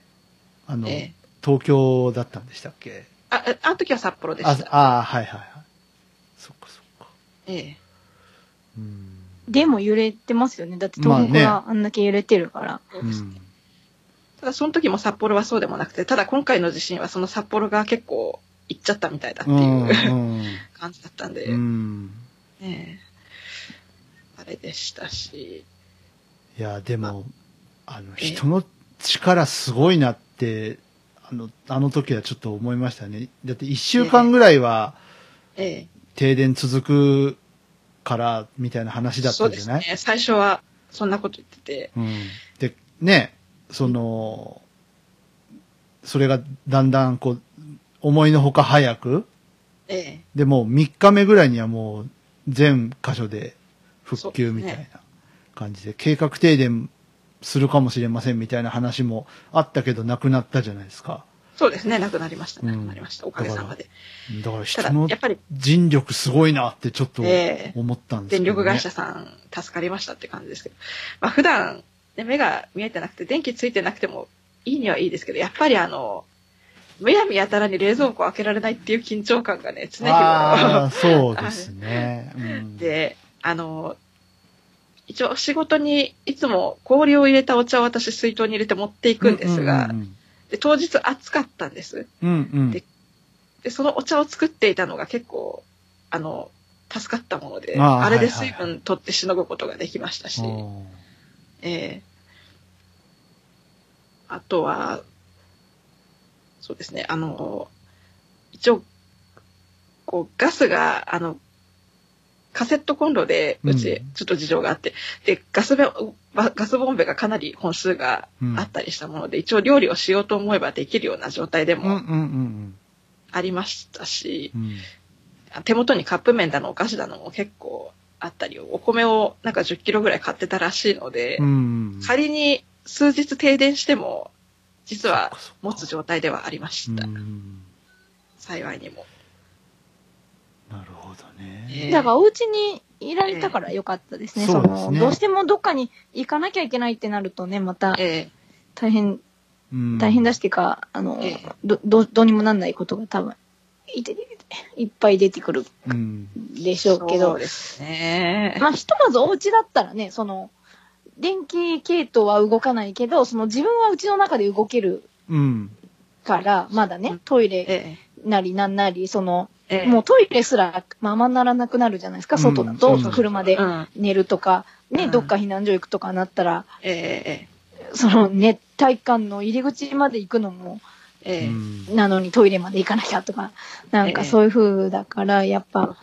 あの、ええ東京だったんでしたっけ？あ、ああの時は札幌であした。あー、はいはいはい。そっかそっか。ええ。うん。でも揺れてますよね。だって東北があんだけ揺れてるから。そうですね。ただその時も札幌はそうでもなくて、ただ今回の地震はその札幌が結構行っちゃったみたいだってうん。いううん。感じだったんで、うん。ねえあれでしたし、いや、でも、あの、ええ人の力すごいなって、あの、あの時はちょっと思いましたね。だって一週間ぐらいはえ停電続くから、みたいな話え、だっそうたんじゃない？ですね。最初はそんなこと言ってて、うん。で、ね、その、それがだんだんこう、思いのほか早く、ええ、でもう3日目ぐらいにはもう全箇所で復旧みたいな感じで、計画停電するかもしれませんみたいな話もあったけどなくなったじゃないですか。そうですね、なくなりました、うん。なくなりました、おかげさまで。だからた人の、だやっぱり人力すごいなってちょっとええ。思ったんですけど、ね。電力会社さん助かりましたって感じですけど、まあ普段、ね、目が見えてなくて、電気ついてなくてもいいにはいいですけど、やっぱりあの、むやみやたらに冷蔵庫を開けられないっていう緊張感がね、常日頃。そうですね。うん、で、あの、一応仕事にいつも氷を入れたお茶を私水筒に入れて持っていくんですが、うんで当日暑かったんです。うんうん。でで、そのお茶を作っていたのが結構、あの、助かったもので、あーあれではいはい水分取ってしのぐことができましたし、おーええあとは、そうですね、あの、一応、こう、ガスが、あの、カセットコンロで、うちうん、ちょっと事情があって、で、ガスベ、ばガスボンベがかなり本数がうんあったりしたもので、一応料理をしようと思えばできるような状態でもうんうんうんありましたし、うん。手元にカップ麺だの、お菓子だのも結構あったり、お米をなんか10キロぐらい買ってたらしいので、うんうん。仮に数日停電しても、実は持つ状態ではありました。うん幸いにも。なるほどね。ええだからお家にいられたから良かったですね。そうですねの、どうしてもどっかに行かなきゃいけないってなるとね、またえ大変、うん大変だしっていうか、あのええ、ど、どどうにもなんないことが多分、いていっぱい出てくるうん。でしえょうけどそう、ですね。まあ、ひとまずお家だったらね、その、電気系統は動かないけど、その自分は家の中で動けるうん。から、まだね、トイレえなりなんなり、その、えええもうトイレすらままならなくなるじゃないですか、うん外だと、車でうん。寝るとか、ね、うんどっか避難所行くとかなったら、ええその熱帯館の入り口まで行くのも、えなのにトイレまで行かなきゃとか、なんかそういう風だから、やっぱ、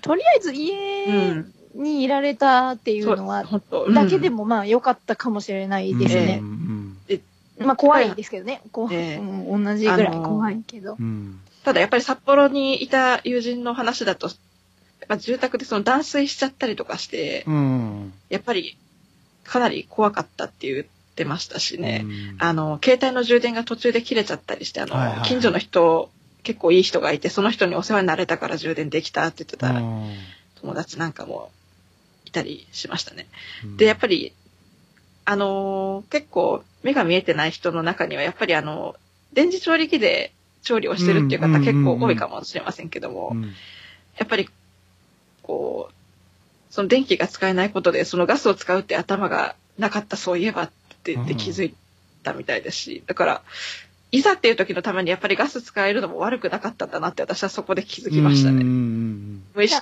とりあえずう家ん。にいられたっていうのは、だけで、もまあ良かったかもしれないですね。うんまあ怖いですけどね。こうええうん、同じぐらい怖いけど。うん。ただやっぱり札幌にいた友人の話だと、やっぱ住宅でその断水しちゃったりとかして、うん。やっぱりかなり怖かったって言ってましたしね。うんあの、携帯の充電が途中で切れちゃったりして、あの、はいはいはい近所の人、結構いい人がいて、その人にお世話になれたから充電できたって言ってた友達なんかもいたりしましたね。うんで、やっぱり、あのー結構目が見えてない人の中には、やっぱりあの、電磁調理器で調理をしてるっていう方結構多いかもしれませんけども、うん。やっぱり、こう、その電気が使えないことで、そのガスを使うって頭がなかった、そういえばって言って気づいたみたいですし、だから、いざっていう時のためにやっぱりガス使えるのも悪くなかったんだなって私はそこで気づきましたね。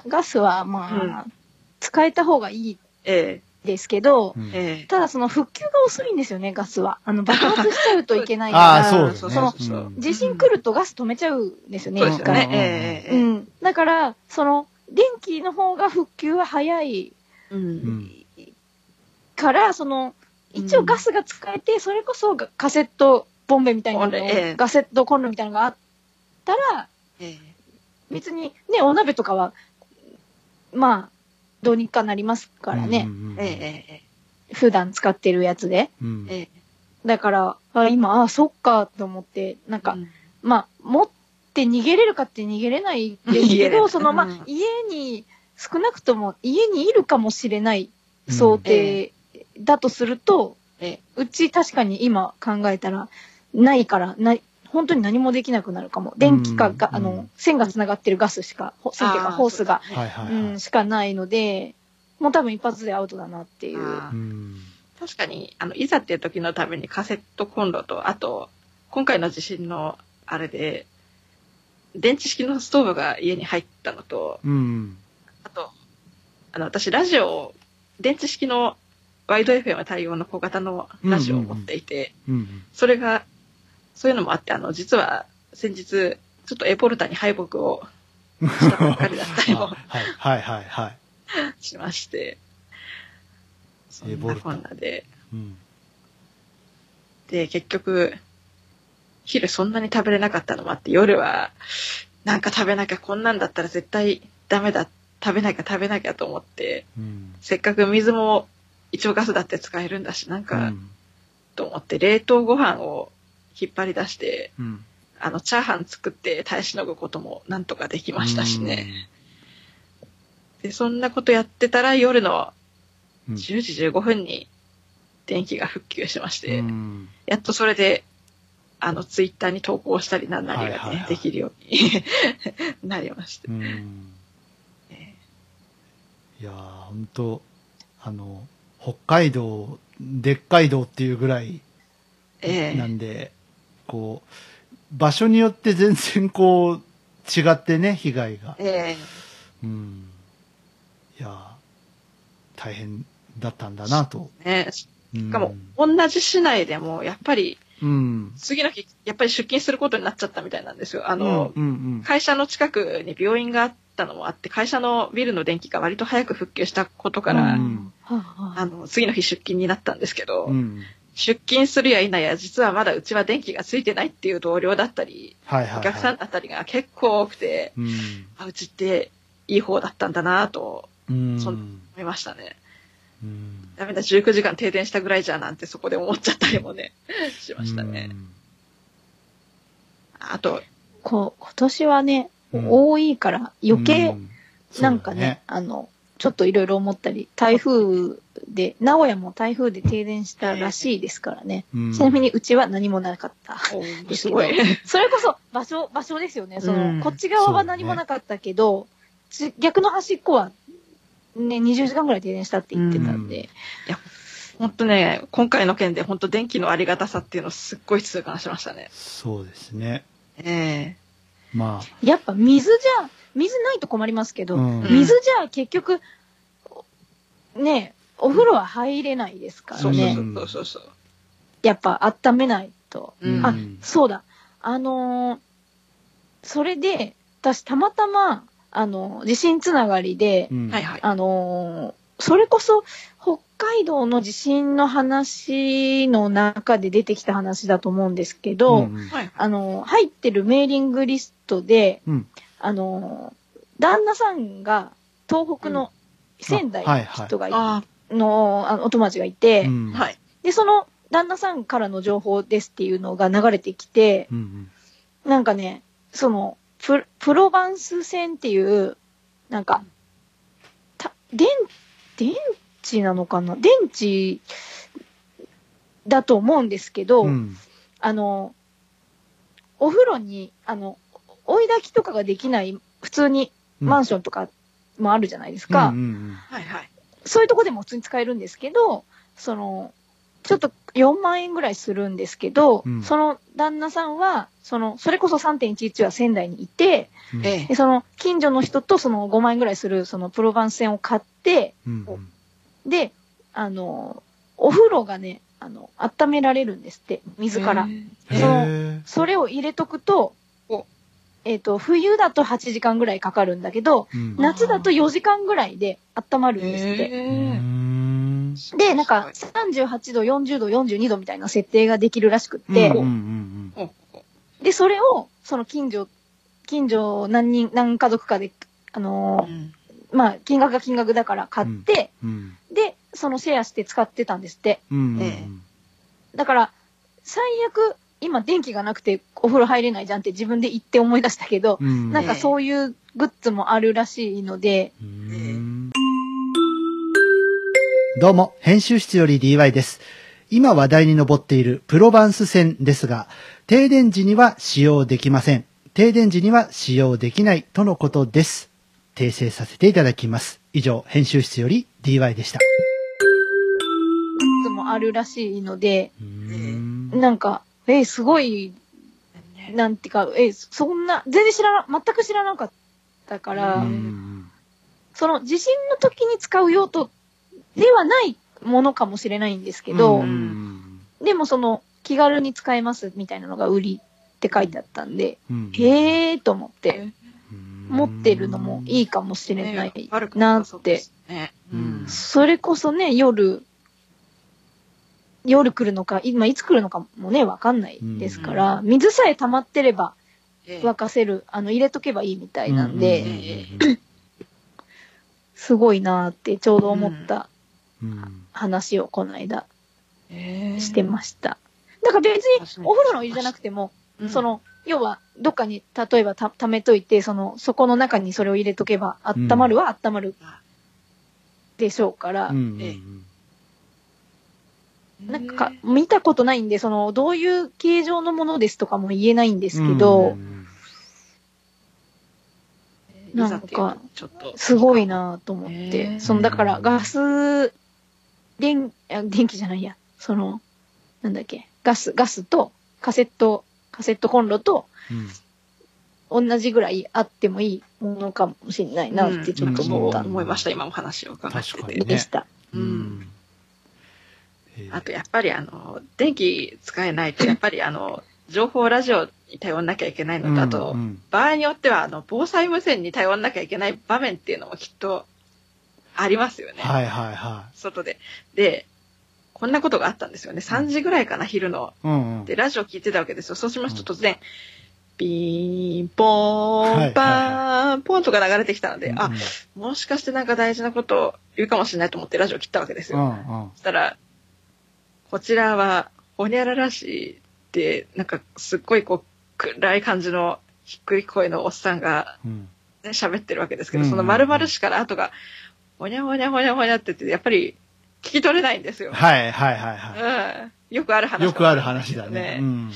ガスはまあ、うん。使えた方がいい。えですけどう、んええただその復旧が遅いんですよね、ガスは。あの、爆発しちゃうといけないから、そね。そのうん地震来るとガス止めちゃうんですよね、そうですよね一回。。ええええうん。だから、その、電気の方が復旧は早いうんうんから、その、一応ガスが使えて、それこそがカセットボンベみたいなの、ええガセットコンロみたいなのがあったら、ええ別にね、お鍋とかは、まあ、どうにかなりますからね。うんうんうんえええ普段使ってるやつで。うん。ええ。だから、あ今、あ、そっか、と思って、なんか、まあ、持って逃げれるかって逃げれないですけど、その、まあうん、家に、少なくとも家にいるかもしれない想定だとすると、ええ。うち確かに今考えたら、ないから、ない、本当に何もできなくなるかも。電気かが、うんあの、線が繋がってるガスしか、ほ線っていうかホースが。うん、しかないので、もう多分一発でアウトだなっていう。確かに、あの、いざっていう時のためにカセットコンロと、あと、今回の地震のあれで、電池式のストーブが家に入ったのと、うん。あと、あの、私、ラジオを、電池式のワイド FM 対応の小型のラジオを持っていて、うん。それが、そういうのもあって、あの、実は、先日、ちょっとエポルタに敗北をしたばっかりだったりも はいはいはいはい。しまして、そエボルタんなこんなで、うん。で、結局、昼そんなに食べれなかったのもあって、夜は、なんか食べなきゃ、こんなんだったら絶対ダメだ、食べなきゃ食べなきゃと思って、うん。せっかく水も一応ガスだって使えるんだし、なんうか、ん。と思って冷凍ご飯を引っ張り出して、うん。あの、チャーハン作って耐えしのぐこともなんとかできましたしね。で、そんなことやってたら夜のうん。10時15分に電気が復旧しまして、うん。やっとそれで、あの、ツイッターに投稿したりなんなりがね、はいはいはいできるように なりました。うん。えいやー、ほんと、あの、北海道、でっかい道っていうぐらいえなんで、こう、場所によって全然こう、違ってね、被害が。ええうん。いやー、大変だったんだなと。えねししかも、同じ市内でも、やっぱり、うん。次の日、やっぱり出勤することになっちゃったみたいなんですよ。あの、うんうん会社の近くに病院があったのもあって、会社のビルの電気が割と早く復旧したことから、うんはあはああの、次の日出勤になったんですけど、うん。うん。出勤するや否や、実はまだうちは電気がついてないっていう同僚だったり、はいはい、はい。お客さんだったりが結構多くて、うん。あ、うちっていい方だったんだなとうん。そ思いましたね。うん。ダメだ、19時間停電したぐらいじゃなんてそこで思っちゃったりもね、しましたね。あと、こう、今年はね、うん多いから余計、うんなんかね、あの、ちょっといろいろ思ったり、台風で、名古屋も台風で停電したらしいですからね。うんちなみにうちは何もなかった。すごい。それこそ場所、場所ですよね。その、うんこっち側は何もなかったけど、ち逆の端っこは、ね、20時間ぐらい停電したって言ってたんで。本当ね、今回の件で本当電気のありがたさっていうのをすっごい痛感しましたね。そうですね。えまあ、やっぱ水じゃ、水ないと困りますけど、うん水じゃ結局、ね、お風呂は入れないですかえそうらね。そうそうそうそう。やっぱ温めないと。うんあ、そうだ。あのーそれで、私たまたま、あの、地震つながりで、うん。あのーそれこそ、北海道の地震の話の中で出てきた話だと思うんですけど、うんはい。あのー入ってるメーリングリストで、うんあのー旦那さんが東北の仙台の人がい、あのあのお友達がいて、はい。で、その旦那さんからの情報ですっていうのが流れてきて、うんなんかね、その、ププロバンス線っていう、なんか、た、電、電池なのかな？電池だと思うんですけど、うん。あの、お風呂に、あの、追い焚きとかができない、普通にマンションとかもあるじゃないですか。はいはい。そういうとこでも普通に使えるんですけど、その、ちょっと4万円ぐらいするんですけど、うん。その旦那さんは、その、それこそ3.11は仙台にいて、うん。えでその、近所の人とその5万円ぐらいする、その、プロヴァンス船を買って、うんうん。で、あの、お風呂がね、あの、温められるんですって、水から。へそのーそれを入れとくとお、えっ、と、冬だと8時間ぐらいかかるんだけど、うん。夏だと4時間ぐらいで温まるんですって。うーん。で、なんか、38度、40度、42度みたいな設定ができるらしくって、うんうんうんで、それを、その近所、近所何人、何家族かで、あのーうん。まあ、金額が金額だから買って、うん。で、そのシェアして使ってたんですって。うんうんえだから、最悪、今電気がなくてお風呂入れないじゃんって自分で言って思い出したけど、うんなんかそういうグッズもあるらしいので、うんどうも、編集室より DY です。今話題に上っているプロバンス線ですが、停電時には使用できません。停電時には使用できないとのことです。訂正させていただきます。以上、編集室より DY でした。グッズもあるらしいので、うんなんか、えーすごい、なんていうか、えーそんな、全然知らな、全く知らなかったから、うんその地震の時に使う用途ではないものかもしれないんですけど、うんでもその気軽に使えますみたいなのが売りって書いてあったんで、うんへーと思って、うん持ってるのもいいかもしれないなってなさそうで。すね。ううんん。それこそね、夜、夜来るのか、今いつ来るのかもね、わかんないですから、水さえ溜まってればええ。沸かせる、あの、入れとけばいいみたいなんで、うん すごいなーってちょうど思ったうん。話をこの間ええしてました。だから別にお風呂のお湯じゃなくても、うん。その、要は、どっかに、例えばた、溜めといて、その、そこの中にそれを入れとけば、温まるは温まるでしょうから、うんうんえなんか、見たことないんで、その、どういう形状のものですとかも言えないんですけど、うん。なんか。すごいなと思っへて、ー。その、だから、ガス、電、あ電気じゃないや、その、なんだっけ、ガス、ガスと、カセット、カセットコンロと、うん。同じぐらいあってもいいものかもしれないなってちょっと思った。うん。思いました、今も話を伺って。て。確かにでした。うんあとやっぱりあの、電気使えないと、やっぱりあの、情報ラジオに頼んなきゃいけないのと、あと、うん場合によってはあの、防災無線に頼んなきゃいけない場面っていうのもきっとありますよね。はいはいは外で。で、こんなことがあったんですよね。3時ぐらいかな、昼の。い。うんうんで、ラジオ聞いてたわけですよ。そうしますと突然、ピーン、ポーン、はいはいはいパーン、ポーンとか流れてきたので、うんあ、もしかしてなんか大事なことを言うかもしれないと思ってラジオ切ったわけですよ。うんうんそしたら、こちらは、ほにゃららしで、なんかすっごいこう、暗い感じの低い声のおっさんがうんね喋ってるわけですけど、うんその〇〇しから後が、ほにゃほにゃほにゃほにゃって言って、やっぱり聞き取れないんですよ。はいはいはいはうん。よくある話、い。よくある話だね。うん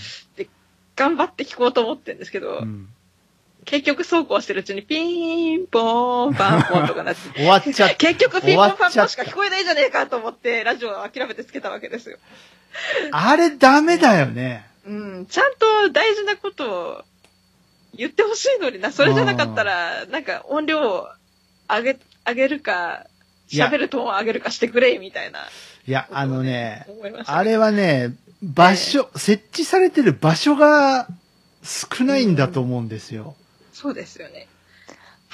頑張って聞こうと思ってるんですけど、うん結局そうこうしてるうちにピーン、ポーン、パンポンとかなって、終わっちゃっ結局ピンポンパンポンしか聞こえないじゃねえかと思って、ラジオを諦めてつけたわけですよ。あれダメだよね。うん、ちゃんと大事なことを言ってほしいのにな。それじゃなかったら、なんか音量を上げ、上げるか、喋るトーンを上げるかしてくれ、みたいな。いや、あのね、あれはね、場所、設置されてる場所が少ないんだと思うんですよ。そうですよね。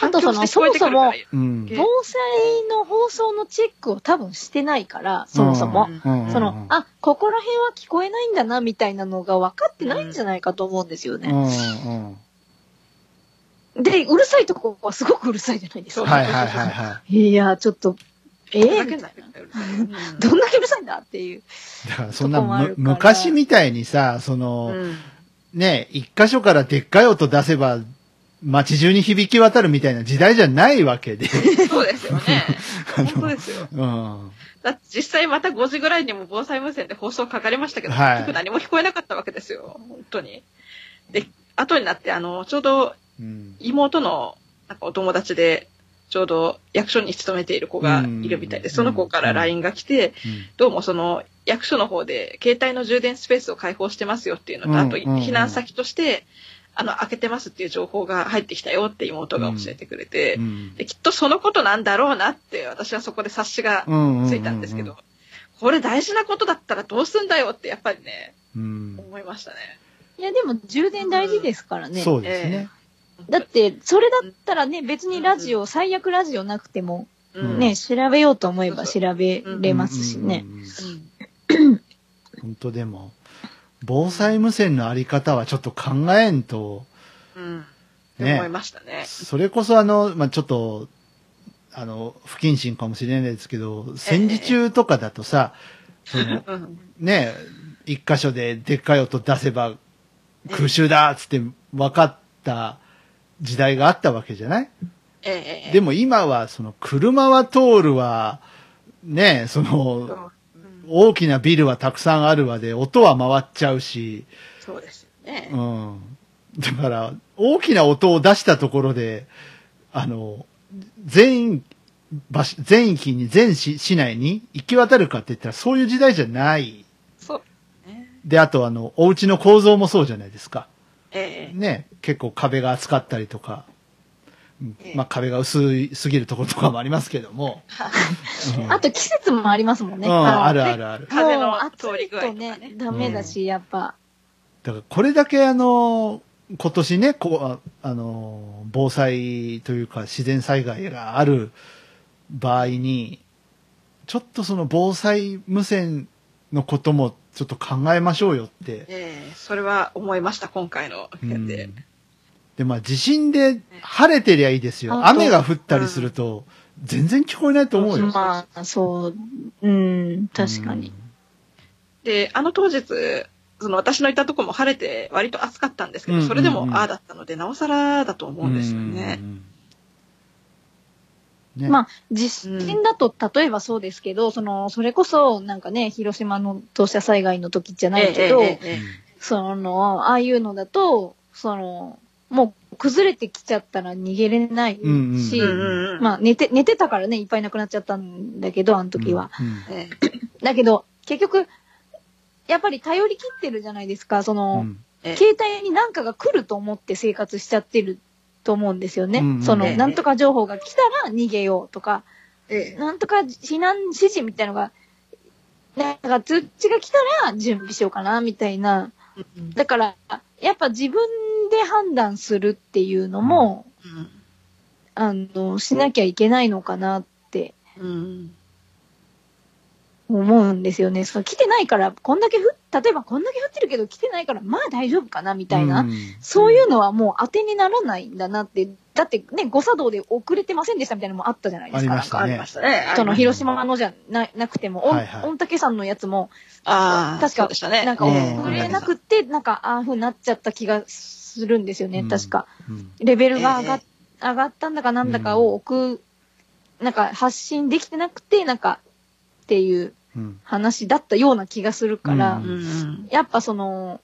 あとその反響して聞こえてくるからうん。え防災の放送のチェックを多分してないから、そもそも。うん、その、あ、ここら辺は聞こえないんだな、みたいなのが分かってないんじゃないかと思うんですよね。うん、うん。で、うるさいとこはすごくうるさいじゃないですか。はいはいはいはいや、ちょっと、えふーどんだけうるさいんだっていう。い。だからそんなむ昔みたいにさ、その、うんね、一箇所からでっかい音出せば、街中に響き渡るみたいな時代じゃないわけで。そうですよね。本当ですよ。うん。だって実際また5時ぐらいにも防災無線で放送かかりましたけど、はい結局何も聞こえなかったわけですよ。本当に。で、後になって、あの、ちょうどうん。妹のなんかお友達で、ちょうど役所に勤めている子がいるみたいで、うんその子から LINE が来て、どうもその役所の方で携帯の充電スペースを開放してますよっていうのと、うんあと避難先として、あの、開けてますっていう情報が入ってきたよって妹が教えてくれて、うんできっとそのことなんだろうなって私はそこで察しがついたんですけど、これ大事なことだったらどうすんだよってやっぱりね、うん思いましたね。いや、でも充電大事ですからね。そうですね。だって、それだったらね、別にラジオ、最悪ラジオなくても、うん、ね、調べようと思えば調べれますしね。うんうんうんうん 本当でも、防災無線のあり方はちょっと考えんと、うん。ね。思いましたね。それこそあの、まあ、ちょっと、あの、不謹慎かもしれないですけど、戦時中とかだとさ、その、うん。ね、一箇所ででっかい音出せば空襲だっつって分かった時代があったわけじゃない？ええ。でも今はその車は通るわ、ね、そのう。ん大きなビルはたくさんあるわで音は回っちゃうし、そうですよねう。ん。だから大きな音を出したところで、あの、全場所全域に、全市市内に行き渡るかって言ったらそういう時代じゃない。そう。ねで、あとあの、お家の構造もそうじゃないですか。ええね、結構壁が厚かったりとか、まあ壁が薄いすぎるところとかもありますけども。う んあと季節もありますもんね。うん、のあるあるある。風のもう暑通りいと具合とかねね、ダメだし、やっぱ。だからこれだけあの、今年ね、こう、ああの、防災というか自然災害がある場合に、ちょっとその防災無線のこともちょっと考えましょうよって。ええそれは思いました、今回の件で。うんで、まあ地震で晴れてりゃいいですよ。雨が降ったりすると、全然聞こえないと思うよ。まあ、そう、うん、確かに。で、あの当日、その私のいたとこも晴れて割と暑かったんですけど、うんそれでうんうんもああだったので、なおさらだと思うんですよね。うん。ねまあ、地震だと、例えばそうですけど、その、それこそ、なんかね、広島の土砂災害の時じゃないけど、えええその、ああいうのだと、その、もう崩れてきちゃったら逃げれないし、うんうんうんうん。まあ寝て、寝てたからね、いっぱいなくなっちゃったんだけど、あの時は。うん。え だけど、結局、やっぱり頼り切ってるじゃないですか、その、うん。ええ。携帯に何かが来ると思って生活しちゃってると思うんですよね。うんうん。その、ええ。なんとか情報が来たら逃げようとか、ええ。なんとか避難指示みたいのが、なんか通知が来たら準備しようかな、みたいな。うん。だから、やっぱ自分で判断するっていうのも、あの、しなきゃいけないのかなってうんうん思うんですよね。その来てないから、こんだけふ、例えばこんだけ降ってるけど来てないから、まあ大丈夫かな、みたいな。うんそういうのはもう当てにならないんだなって。だってね、誤作動で遅れてませんでしたみたいなのもあったじゃないですか。ありましたねありましたね。その広島のじゃななくても、はいはい御嶽山のやつも、たああ、確かでしたね。なんかうん遅れなくって、なんか、ああいう風になっちゃった気がするんですよね、うん確か。うんレベルが上が,、え上がったんだかなんだかを置く、なんか発信できてなくて、なんか、っていううん話だったような気がするから、やっぱその、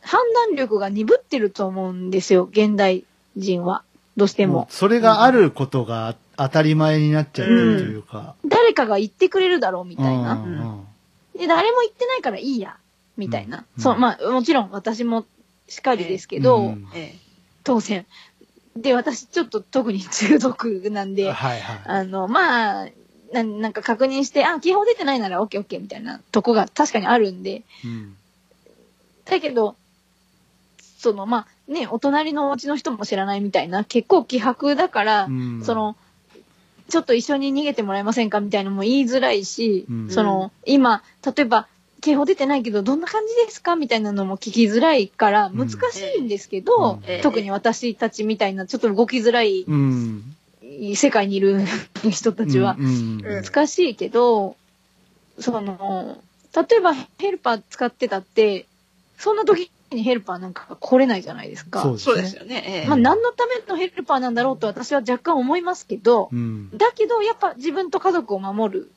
判断力が鈍ってると思うんですよ、現代人は。どうしても。それがあることが当たり前になっちゃってるというか。誰かが言ってくれるだろう、みたいな。うんうんで、誰も言ってないからいいや、みたいな。うんそう、まあ、もちろん私もしっかりですけど、うん。え当然。で、私ちょっと特に中毒なんで、はいはい。あの、まあ、ななんか確認して、あ、警報出てないなら OKOK みたいなとこが確かにあるんで、うん。だけど、その、まあ、ね、お隣のお家の人も知らないみたいな、結構気迫だから、うん。その、ちょっと一緒に逃げてもらえませんかみたいなのも言いづらいし、うん。その、今、例えば、警報出てないけど、どんな感じですか？みたいなのも聞きづらいから、うん難しいんですけど、うん特に私たちみたいな、ちょっと動きづらいうん。世界にいる 人たちは難しいけど、その、例えばヘルパー使ってたって、そんな時にヘルパーなんか来れないじゃないですか。そうですよね。ええまあ何のためのヘルパーなんだろうと私は若干思いますけど、うん。だけどやっぱ自分と家族を守る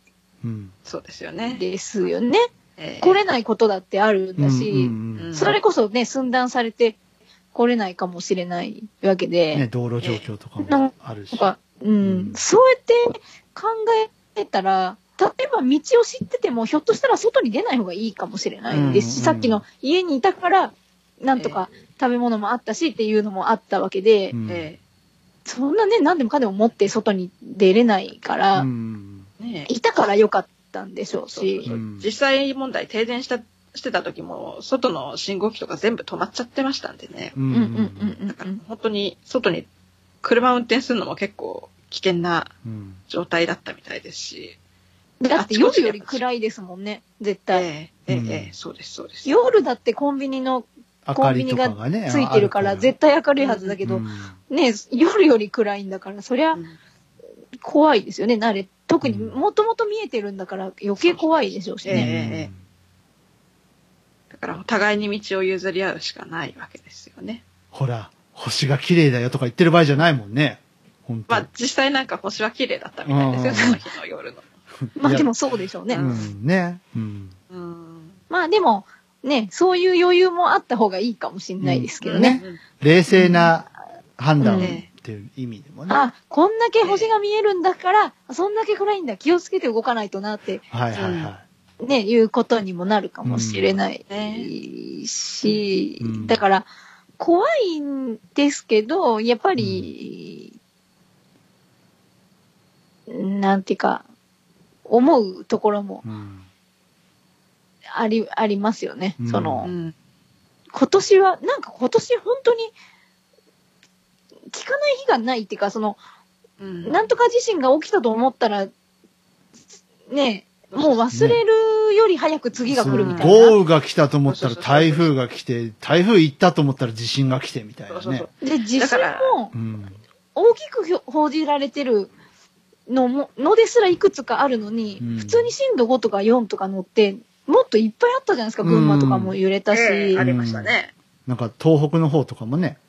うん。そうですよね。ですよね。ええ来れないことだってあるんだし、それこそね、寸断されて来れないかもしれないわけで、ね、道路状況とかもあるし。うん、うん。そうやって考えたら、例えば道を知ってても、ひょっとしたら外に出ない方がいいかもしれないですし、うんさっきの家にいたから、なんとか食べ物もあったしっていうのもあったわけで、うん。えそんなね、何でもかんでも持って外に出れないから、いたから良かったんでしょうそうそうし、実際問題停電した、してた時も、外の信号機とか全部止まっちゃってましたんでね。ううんうんうんうんだからうん。本当に外に車運転するのも結構危険なうん状態だったみたいですし。だって夜より暗いですもんね、絶対。ええええうんええそうです、そうです。夜だってコンビニの明かりとかがね。ついてるから絶対明るいはずだけど、うんね、夜より暗いんだから、そりゃうん怖いですよね、慣れ。特にうんもともと見えてるんだから余計怖いでしょうしええね。ええだからお互いに道を譲り合うしかないわけですよね。ほら、星が綺麗だよとか言ってる場合じゃないもんね。本当まあ実際なんか星は綺麗だったみたいですよ、うんその日の夜の。まあでもそうでしょうね。うん、ね。うん。うん。まあでも、ね、そういう余裕もあった方がいいかもしれないですけどね。うん冷静な判断っうんていう意味でもね。あ、こんだけ星が見えるんだから、そんだけ暗いんだ、気をつけて動かないとなって、はいはいはね、いうことにもなるかもしれないうんし、うんだから、怖いんですけど、やっぱり、なんていうか、思うところもい。うん。あり、ありますよね。うんその、うん今年は、なんか今年本当に、聞かない日がないっていうか、その、うんなんとか地震が起きたと思ったら、ねもう忘れるより早く次が来るみたいな。豪雨が来たと思ったら台風が来て、台風行ったと思ったら地震が来てみたいなねそうそうそ。う。で、地震だからもうん。大きく報じられてるのも、のですらいくつかあるのに、うん普通に震度5とか4とか乗って、もっといっぱいあったじゃないですか、群馬とかも揺れたし。ええありましたね。なんか東北の方とかもね、うん。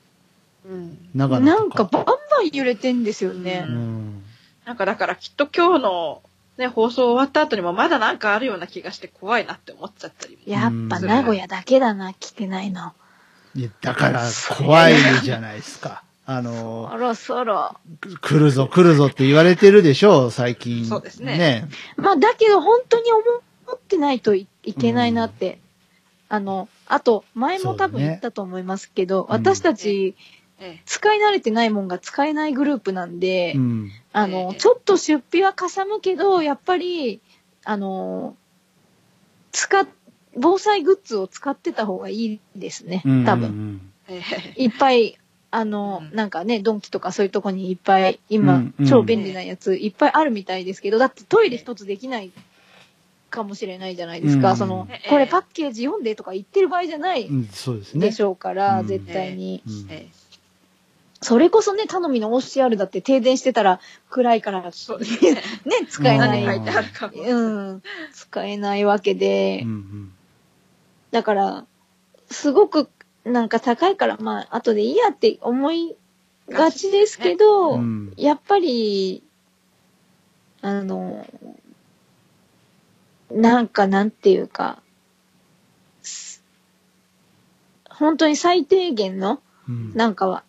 長野なんとか。かバンバン揺れてんですよねう。ん。なんかだからきっと今日のね、放送終わった後にもまだなんかあるような気がして怖いなって思っちゃったりも。やっぱ名古屋だけだな、来てないの。いやだから怖いじゃないですか。あのそ、ろそろ。来るぞ来るぞって言われてるでしょ、最近。そうですねね。まあ、だけど本当に思ってないといいけないなって。あの、あと、前も多分言ったと思いますけど、そうだね私たち、え使い慣れてないもんが使えないグループなんで、うん。あの、ええ。ちょっと出費はかさむけど、やっぱり、あの、使っ、防災グッズを使ってた方がいいですねうん。多分。いっぱい、あの、うん。なんかね、ドンキとかそういうとこにいっぱい、今、うんうん。超便利なやついっぱいあるみたいですけど、だってトイレ一つできないかもしれないじゃないですか。うん。そのえ、え。これパッケージ読んでとか言ってる場合じゃないでしょうから、うん。絶対に。うん。えそれこそね、頼みの OCR だって停電してたら暗いから、ね、そうです ね。使えない。何書いてあるかも。うん、使えないわけで、うんうんだから、すごくなんか高いから、まあ、後でいいやって思いがちですけど、うんやっぱり、あの、なんかなんていうか、す本当に最低限の、うんなんかは、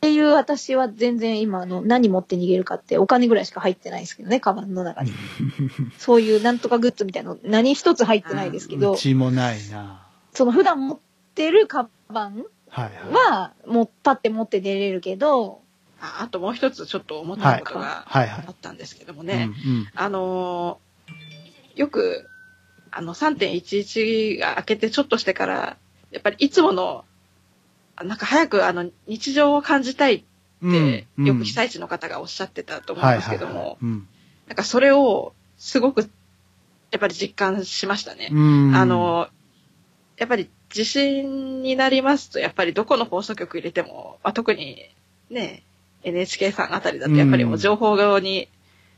っていう私は全然今あの何持って逃げるかってお金ぐらいしか入ってないですけどね、カバンの中に。そういうなんとかグッズみたいなの何一つ入ってないですけどう、ちもないな。その普段持ってるカバンはもうパッて持って出れるけど、ああともう一つちょっと思ったことがあったんですけどもうんね。あのーよく、あの、3.11が明けてちょっとしてから、やっぱりいつもの、あなんか早くあの、日常を感じたいっうんて、うん。よく被災地の方がおっしゃってたと思うんはいですけども、なんかそれを、すごく、やっぱり実感しましたね。うん。あ、の、やっぱり地震になりますと、やっぱりどこの放送局入れても、まあ、特にね、NHK さんあたりだとやっぱりもう情報側に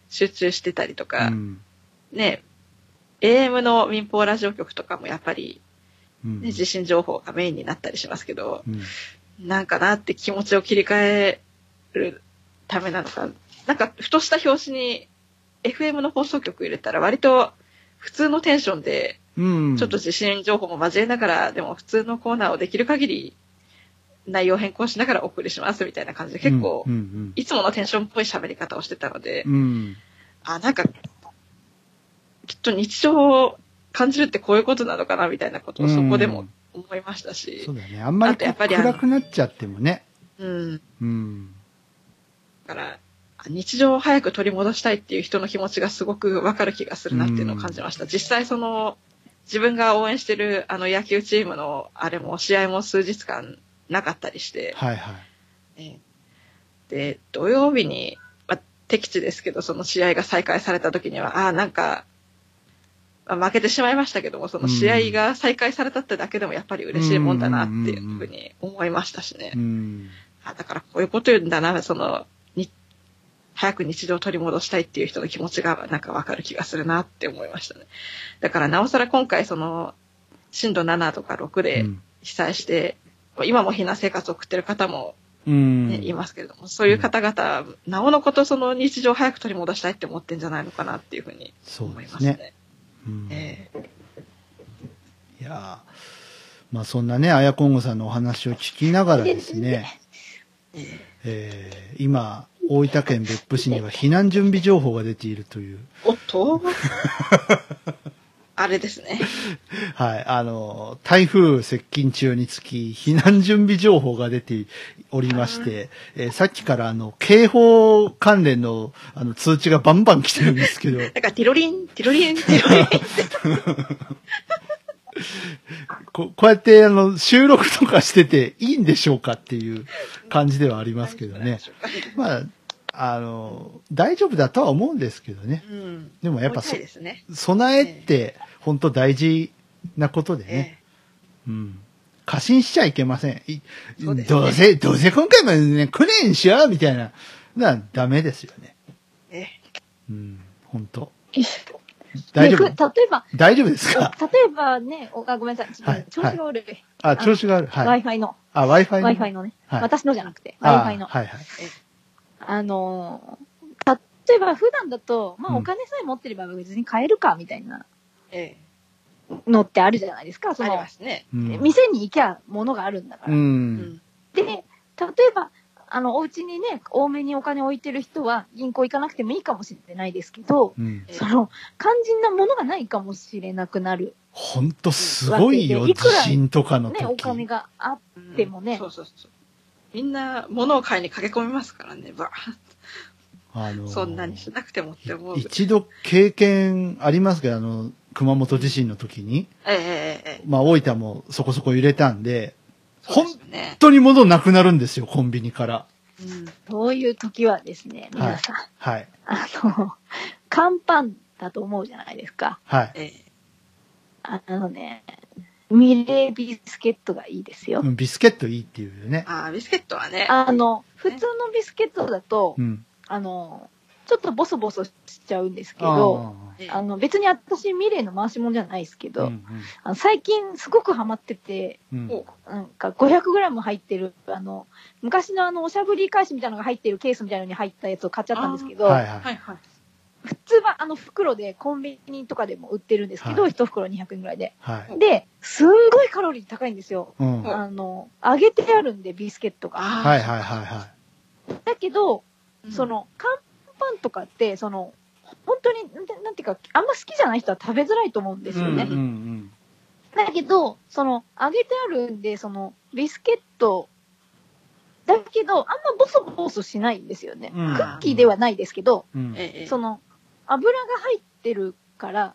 集中してたりとか、うん。ね、AM の民放ラジオ局とかもやっぱり、うんね、地震情報がメインになったりしますけど、うん。なんかなって気持ちを切り替えるためなのか、なんかふとした表紙に FM の放送局入れたら割と普通のテンションで、うん。ちょっと地震情報も交えながら、でも普通のコーナーをできる限り内容変更しながらお送りしますみたいな感じで結構う、んいつものテンションっぽい喋り方をしてたのでう、ん。あ、なんか、きっと日常を感じるってこういうことなのかなみたいなことをそこでも思いましたしそう。だね。あんまり暗くなっちゃってもね。うん。うん。だから、あ日常を早く取り戻したいっていう人の気持ちがすごくわかる気がするなっていうのを感じました。実際その、自分が応援してるあの野球チームのあれも試合も数日間なかったりして、はいはい。えーで、土曜日に、まあ、敵地ですけど、その試合が再開された時には、ああ、なんか、まあ負けてしまいましたけども、その試合が再開されたってだけでもやっぱり嬉しいもんだなっていうふうに思いましたしね。うん。あだからこういうこと言うんだな、その、に、早く日常を取り戻したいっていう人の気持ちがなんかわかる気がするなって思いましたね。だからなおさら今回その、震度7とか6で被災して、今も避難生活を送ってる方も、うん。ねいますけれども、そういう方々、なおのことその日常を早く取り戻したいって思ってんじゃないのかなっていうふうに思い。ますね。うん。えいやーまあそんなね、あやこんごさんのお話を聞きながらですね、ええ。えー今、大分県別府市には避難準備情報が出ているという、おっと あれですね。はい、あの、台風接近中につき、避難準備情報が出ておりまして、えーさっきからあの、警報関連のあの通知がバンバン来てるんですけど、なんかティロリン、ティロリン、ティロリン。ここうやってあの、収録とかしてていいんでしょうかっていう感じではありますけどね。まあ、あの、大丈夫だとは思うんですけどね。うん。でもやっぱそそうですね。備えって本当大事なことでね。えうん。過信しちゃいけません。うねどうせ、どうせ今回もね、来ねえんしよみたいな。な、ダメですよね。ええうん。本当大丈ね夫ふ例えば、大丈夫ですか？例えばね、おあごめんなさい。ちょっとはい調子が悪い。あ、調子がある。はい。Wi-Fi の。あ、Wi-Fi の。Wi-Fi のね。はい私のじゃなくて、あ Wi-Fi の。はいはい。あのー、例えば普段だと、まうんあお金さえ持ってれば別に買えるかみたいなえのってあるじゃないですか。そありま、すね。うん店に行きゃ物があるんだかう。ら。ん。で、例えば、あの、お家にね、多めにお金置いてる人は銀行行かなくてもいいかもしれないですけど、うん。ええその、肝心なものがないかもしれなくなる。ほんとすごいよ、地わけでいくら震とかの時。ね、お金があっうんでもねそうそうそう。みんな物を買いに駆け込みますからね、ばあのーそんなにしなくてもって思う。え一度経験ありますけど、あの、熊本地震の時に、えええええまあ大分もそこそこ揺れたんで、ですね。本当に物なくなるんですよ、コンビニから。うん。そういう時はですね、皆さん、はい。あの、乾パンだと思うじゃないですか。はい。ええ。あのね、ミレービスケットがいいですよ。うんビスケットいいっていうよね。ああ、ビスケットはね。あの、普通のビスケットだとう、ん。あの、ちょっとボソボソしちゃうんですけど、ええあの、別に私ミレーの回し物じゃないですけど、うんあの最近すごくハマってて、うんうんなんか 500g 入ってる、あの、昔のあの、おしゃぶり返しみたいなのが入ってるケースみたいなのに入ったやつを買っちゃったんですけど、はいは。はいいはい。普通はあの袋でコンビニとかでも売ってるんですけど、はい一袋200円ぐらいで。はい。で、すんごいカロリー高いんですよ。うん。はいあの、揚げてあるんで、ビスケットが。ああ。はいはいはだけど、うんそ、の、乾パンとかって、その、本当に、なんていうか、あんま好きじゃない人は食べづらいと思うんでい。すよね。うんうんだけど、その、揚げてあるんで、その、ビスケット、だけど、あんまボソボソしないんですよね。うんクッキーではないですけど、うん。その、油が入ってるから、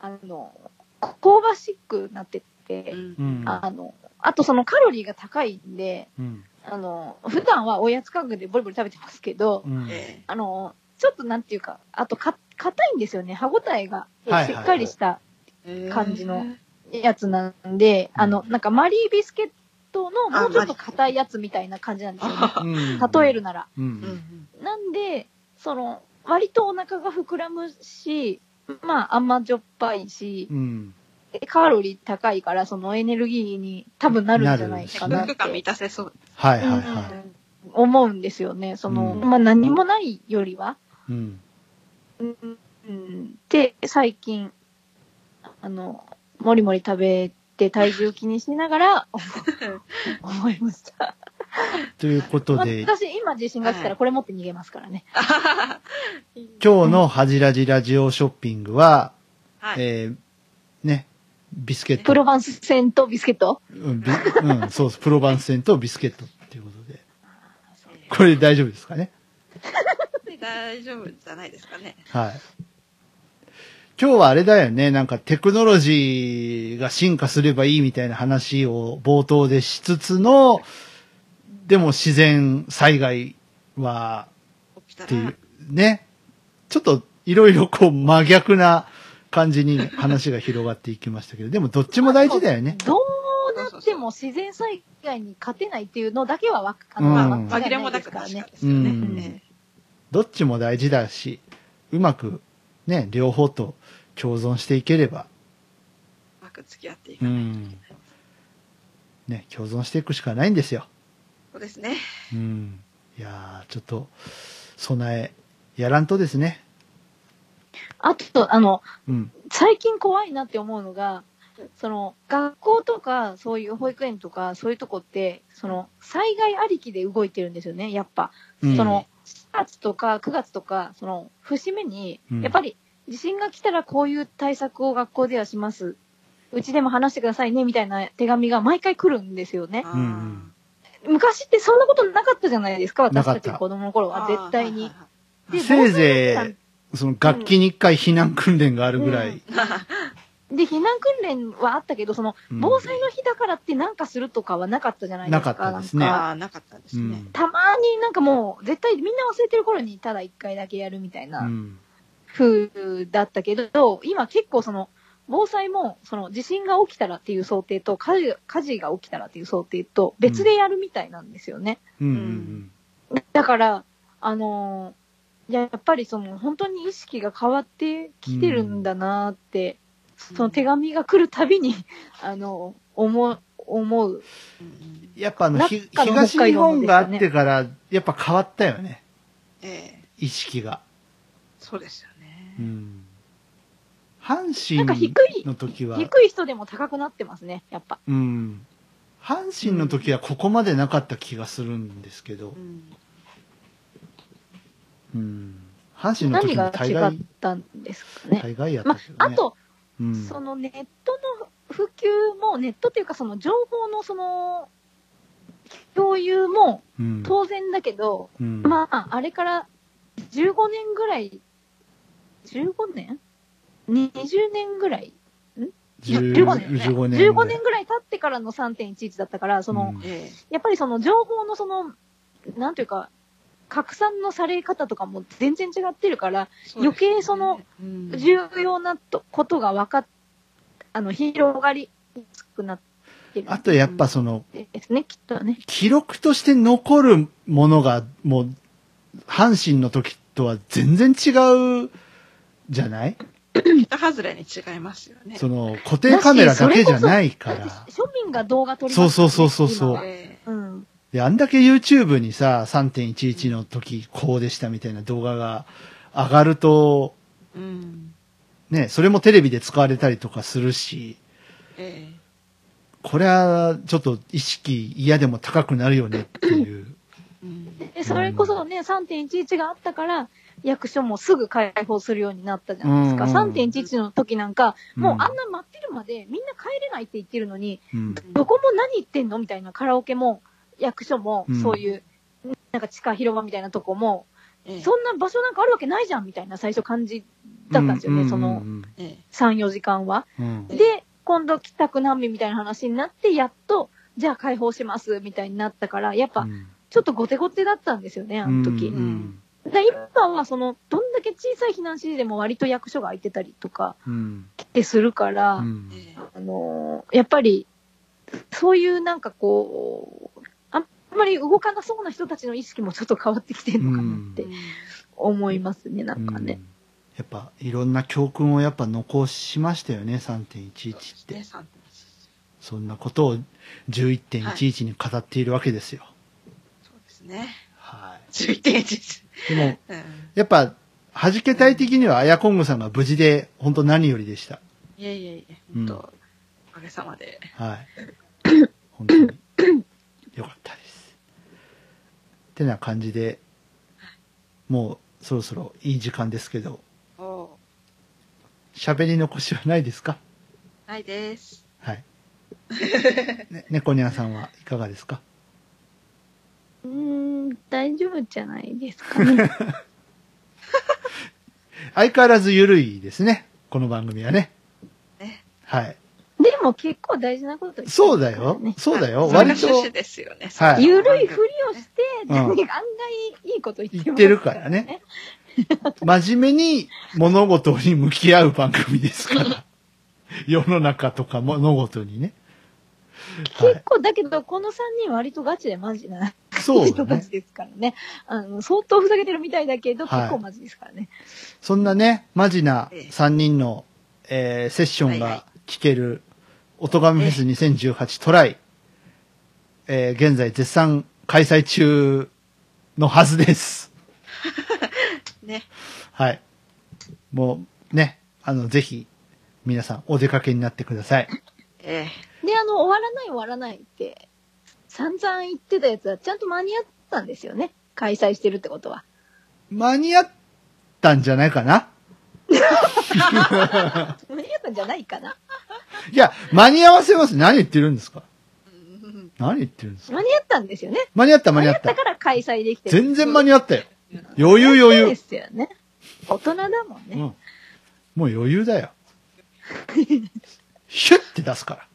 あの、香ばしくなってて、うんうん。あの、あとそのカロリーが高いんで、うん。あの、普段はおやつ価格でボリボリ食べてますけど、うん。えあの、ちょっとなんていうか、あとか、硬いんですよね。歯ごたえがはいはいしっかりしたえ。感じのやつなんで、あの、なんかマリービスケットのもうちょっと硬いやつみたいな感じなんですよね。例えるなら。う。うんん。なんで、その、割とお腹が膨らむし、まあ甘じょっぱいしう、ん。カロリー高いから、そのエネルギーに多分なるんじゃないかなっ食感て満たせそう。はいはいは思うんですよね。その、うんまあ何もないよりは。い。うん。うんうんで、最近、あの、もりもり食べて体重気にしながら 思いました。ということで、私、今地震が来たらこれ持って逃げますからね。今日のハジラジラジオショッピングは、はい。えー、ね、ビスケット。プロバンス戦とビスケット？うん、ビうん、そうです。プロバンス戦とビスケットっていうことで。これ大丈夫ですかね？大丈夫じゃないですかね。はい。今日はあれだよね。なんかテクノロジーが進化すればいいみたいな話を冒頭でしつつの、でも自然災害はっていう、ね。ちょっといろいろこう真逆な感じに話が広がっていきましたけど、でもどっちも大事だよね。どうなっても自然災害に勝てないっていうのだけはわかん紛れも間違いないなく確かですからね。ですよね。うんえどっちも大事だし、うまくね、両方と共存していければ、えうまく付き合っていかないといけない。ね、共存していくしかないんですよ。そうですね。うん。いやー、ちょっと、備え、やらんとですね。あと、あの、うん。最近怖いなって思うのが、その、学校とか、そういう保育園とか、そういうとこって、その、災害ありきで動いてるんですよね、やっぱ。うんその、4月とか9月とか、その、節目にうん、やっぱり、地震が来たらこういう対策を学校ではします。うちでも話してくださいね、みたいな手紙が毎回来るんですよね。うん昔ってそんなことなかったじゃないですか、私たたち子供の頃は、絶対に。でせいぜい、その楽器に一回避難訓練があるぐらい。で、避難訓練はあったけど、その、うん防災の日だからってなんかするとかはなかったじゃないですか。なかったですねなんかああ、なかったですね。うん。たまになんかもう、絶対みんな忘れてる頃にただ一回だけやるみたいうなん風だったけど、今結構その、防災も、その地震が起きたらっていう想定と、火事火事が起きたらっていう想定と、別でやるみたいなんですよね。うん。うんだから、あのーやっぱりその、本当に意識が変わってきてるんだなって、その手紙が来るたびに、あの、思う、思う。うんやっぱあの、の東日本があってから、やっぱ変わったよね。ええ意識が。そうですよね。うん。阪神低いの時は、低い人でも高くなってますね、やっぱ。うん。阪神の時はここまでなかった気がするんですけどう、んうん。阪神の時何が違も大概っ、たんですかね。大概やっまたけどね。あ、あと、うん、そのネットの普及も、ネットっていうかその情報のその、共有もうん、当然だけど、うん、まあ、あれから15年ぐらい、15年？?20 年ぐらい？10 15年、ね、15年。15年ぐらい。経ってからの3.11だったから、その、うん。えやっぱりその情報のその、なんていうか、拡散のされ方とかも全然違ってるから、え余計その、うん。重要なとことが分かっ、あの、広がりやすくなってる。あとやっぱその、ですね、きっとね。記録として残るものが、もう、阪神の時とは全然違うじゃない？桁外れに違いますよね。その、固定カメラだけじゃないから。庶民が動画撮りそうますそうそうそうそううん。で、あんだけ YouTube にさ、3.11の時こうでしたみたいな動画が上がると、えうんね、それもテレビで使われたりとかするし、ええこれはちょっと意識嫌でも高くなるよねっていう。うんで、それこそね、3.11があったから、役所もすぐ開放するようになったじゃないですか。うんうん3.11の時なんか、もううんあんな真っ昼までみんな帰れないって言ってるのに、うん。どこも何言ってんのみたいなカラオケも、役所もうん、そういう、なんか地下広場みたいなとこも、ええ。そんな場所なんかあるわけないじゃんみたいな最初感じだったんですよね、うんそのうん。ええ。3、4時間は。うん。で、今度帰宅難民みたいな話になって、やっと、じゃあ解放しますみたいになったから、やっぱ、ちょっと後手後手だったんですよね、あの時。うんで今は、その、どんだけ小さい避難指示でも割と役所が空いてたりとかうんってするから、うんええあのーやっぱり、そういうなんかこう、あんまり動かなそうな人たちの意識もちょっと変わってきてるのかなって思いますね、なんかね。うんやっぱいろんな教訓をやっぱ残しましたよね、3.11って。そんなことを11.11に語っているわけですよ。そうですね。は11.11。い。でも、うんやっぱ、弾けたい的には、アヤコングさんが無事で、本当何よりでした。いえいえいえ、うん本当、おかげさまで。はい。本当に。よかったです。ってな感じで、もうそろそろいい時間ですけど、お喋喋り残しはないですか？ないです。はい。ね、猫ニャンさんはいかがですか？うーん、大丈夫じゃないですかね。相変わらず緩いですね。この番組はね。ねはい。でも結構大事なこと言ってそうだよ。そうだよ。割と趣旨ですよね。はいゆるいふりをして、うん案外いいこと言ってます言ってるからね。真面目に物事に向き合う番組ですから。世の中とか物事にね。は結構、だけど、この3人割とガチでマジない。そ人たち。ですからね。あの、相当ふざけてるみたいだけど、はい結構マジですからね。そんなね、マジな3人の、えーセッションが聞ける、おとがめフェス2018トライ、えー現在絶賛開催中のはずです。ね。はい。もう、ね、あの、ぜひ、皆さんお出かけになってください。えで、あの、終わらない終わらないって、散々言ってたやつはちゃんと間に合ったんですよね。開催してるってことは。間に合ったんじゃないかな？間に合ったんじゃないかな？いや、間に合わせます。何言ってるんですか？何言ってるんですか？間に合ったんですよね。間に合った間に合った間に合った。から開催できてる。全然間に合ったよ。余裕余裕。ですよね。大人だもんね。うん。もう余裕だよ。シュッて出すから。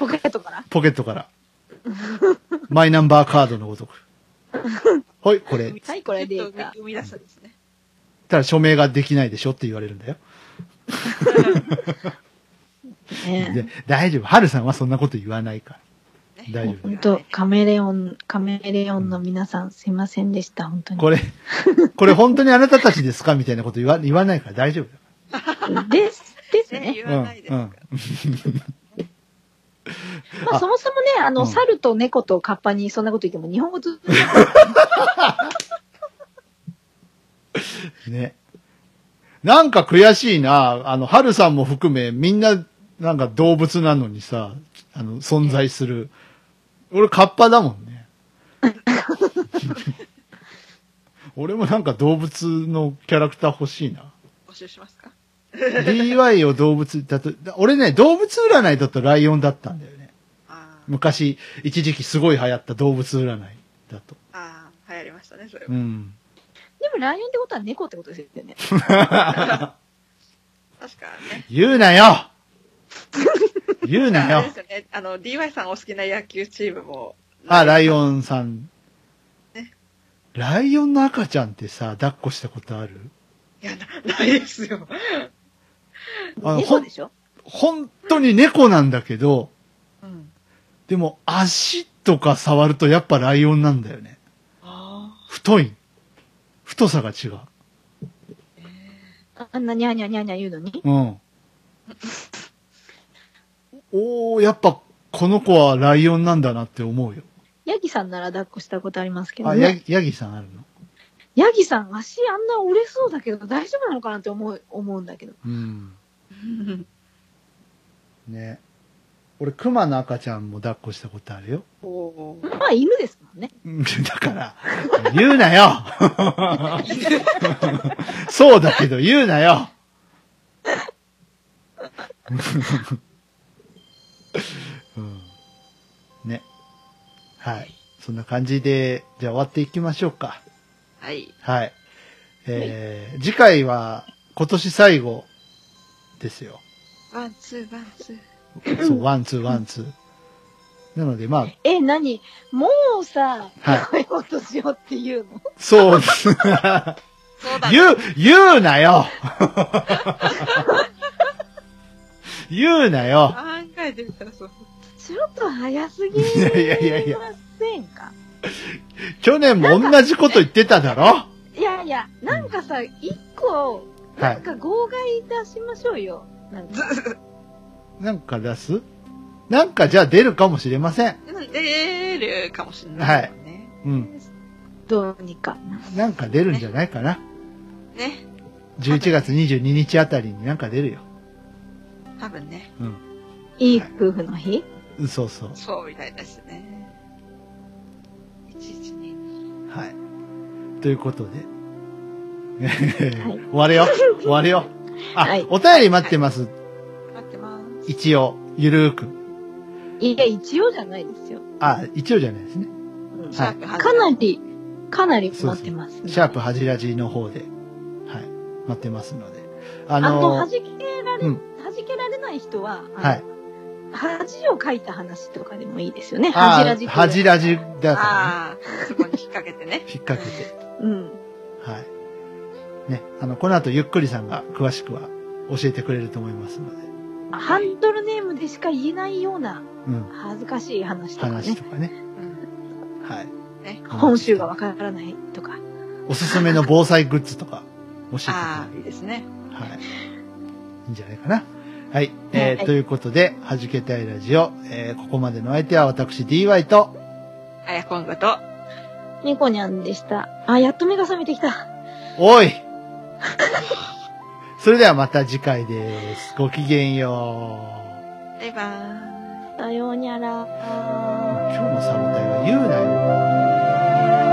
うん。ポケットから？ポケットから。マイナンバーカードのごとく。はい、これ。はい、これデちょっとータ。生み出すんですね。ただ署名ができないでしょって言われるんだよ。ねで、大丈夫。ハルさんはそんなこと言わないから。ね大丈夫本当カメレオン、カメレオンの皆さん、すいませんでした、本当に。これ、これ本当にあなたたちですか？みたいなこと言わ言わないから大丈夫。です、ですね、ね。言わないですか？ら。うん。まあ、そもそもね、あの、うん猿と猫とカッパにそんなこと言っても日本語ず ね。なんか悔しいな。あの、ハルさんも含め、みんな、なんか動物なのにさ、あの、存在する。俺、カッパだもんね。俺もなんか動物のキャラクター欲しいな。募集しますか DY を動物だと、だ俺ね、動物占いだとライオンだったんだよね。あ昔、一時期すごい流行った動物占いだと。あ、ああ、流行りましたね、それは。うん。でもライオンってことは猫ってことですよね。確かね。言うなよ 言うなよあれですよね。あの、DY さんお好きな野球チームも。あ、ライオン。ンさん。ねライオンの赤ちゃんってさ、抱っこしたことある？いや、なないですよ。あの猫でしょ？本当に猫なんだけど、うん。でも足とか触るとやっぱライオンなんだよね。あ太い。太さが違う。ああんなニャーニャーニャーニャー言うのに？うん。おー、やっぱこの子はライオンなんだなって思うよ。ヤギさんなら抱っこしたことありますけどあ、ヤね。ギ、ヤギさんあるの？ヤギさん足あんな折れそうだけど大丈夫なのかなって思う、思うんだけど。うん。ー ね。俺、熊の赤ちゃんも抱っこしたことあるよ。おーまあ犬ですもんね。うんだから、言うなよ そうだけど言うなよ うん、ね。はい。そんな感じで、じゃあ終わっていきましょうか。はい。はい。えー、次回は今年最後ですよ。 one, two, one, twoー。そう、 one, two, one, two。なので、まあ、え、何？もうさ、はいやめようとしようっていうの？そう、そうだね。言う、言うなよ言うなよ考えてみたらそう。ちょっと早すぎいやいやいやいやませんか去年も同じこと言ってただろ？いやいや、なんかさ、一個、はなんか号外出しましょうよ。なんか。い。なんか出す？なんかじゃあ出るかもしれません。出るかもしれないですもんね。うん。どうにか。なんか出るんじゃないかな。ね。11月22日あたりになんか出るよ。多分ね。うん。いい夫婦の日？そうそう。そうみたいですね。112。はい。ということで、終わるよ。終わるよ。あ、はいお便り待ってます。待ってます。一応、ゆるーく。いや、一応じゃないですよ。あ、一応じゃないですね。うんシャープかなり、かなり待ってます、シャープはじらじの方で、はい、待ってますので。ああの、の弾けられ、うん弾けられない人は、はい。恥を書いた話とかでもいいですよね。あ恥ラジーはじらじだからああ、そこに引っ掛けてね。ね、引っ掛けて。うん。はい。ね、あの、この後ゆっくりさんが詳しくは教えてくれると思いますので。ハンドルネームでしか言えないようなうん。恥ずかしい話とかね話と。かね。うんはい。ね。本州がわからないとか。おすすめの防災グッズとか教えてくれるああ、いいですね。はい。いいんじゃないかな。はい。えーはいということで、はじけたいラジオ、えーここまでの相手は私 DY と、あやこんごと、ニコニャンでした。あ、やっと目が覚めてきた。おい それではまた次回です。ごきげんよう。バイバーイ。さようにゃら。今日のサボタイは言うなよ。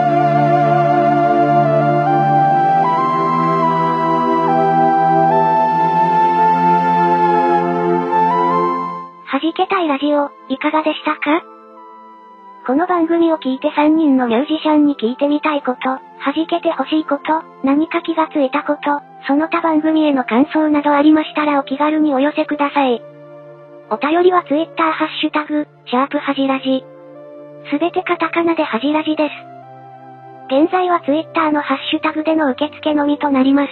弾けたいラジオ、いかがでしたか？この番組を聞いて3人のミュージシャンに聞いてみたいこと、弾けてほしいこと、何か気がついたこと、その他番組への感想などありましたらお気軽にお寄せください。お便りは Twitter ハッシュタグ、シャープはじらじ。すべてカタカナではじらじです。現在は Twitter のハッシュタグでの受付のみとなります。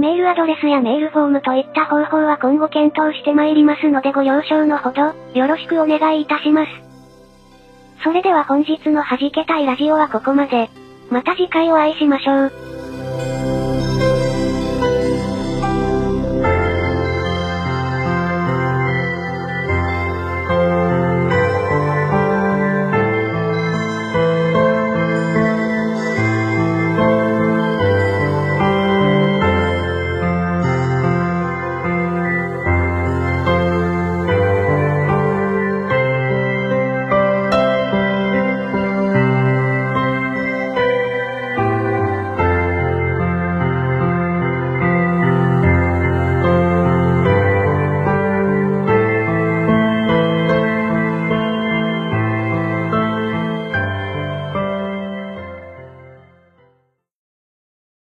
メールアドレスやメールフォームといった方法は今後検討してまいりますのでご了承のほど、よろしくお願いいたします。それでは本日の弾けたいラジオはここまで。また次回お会いしましょう。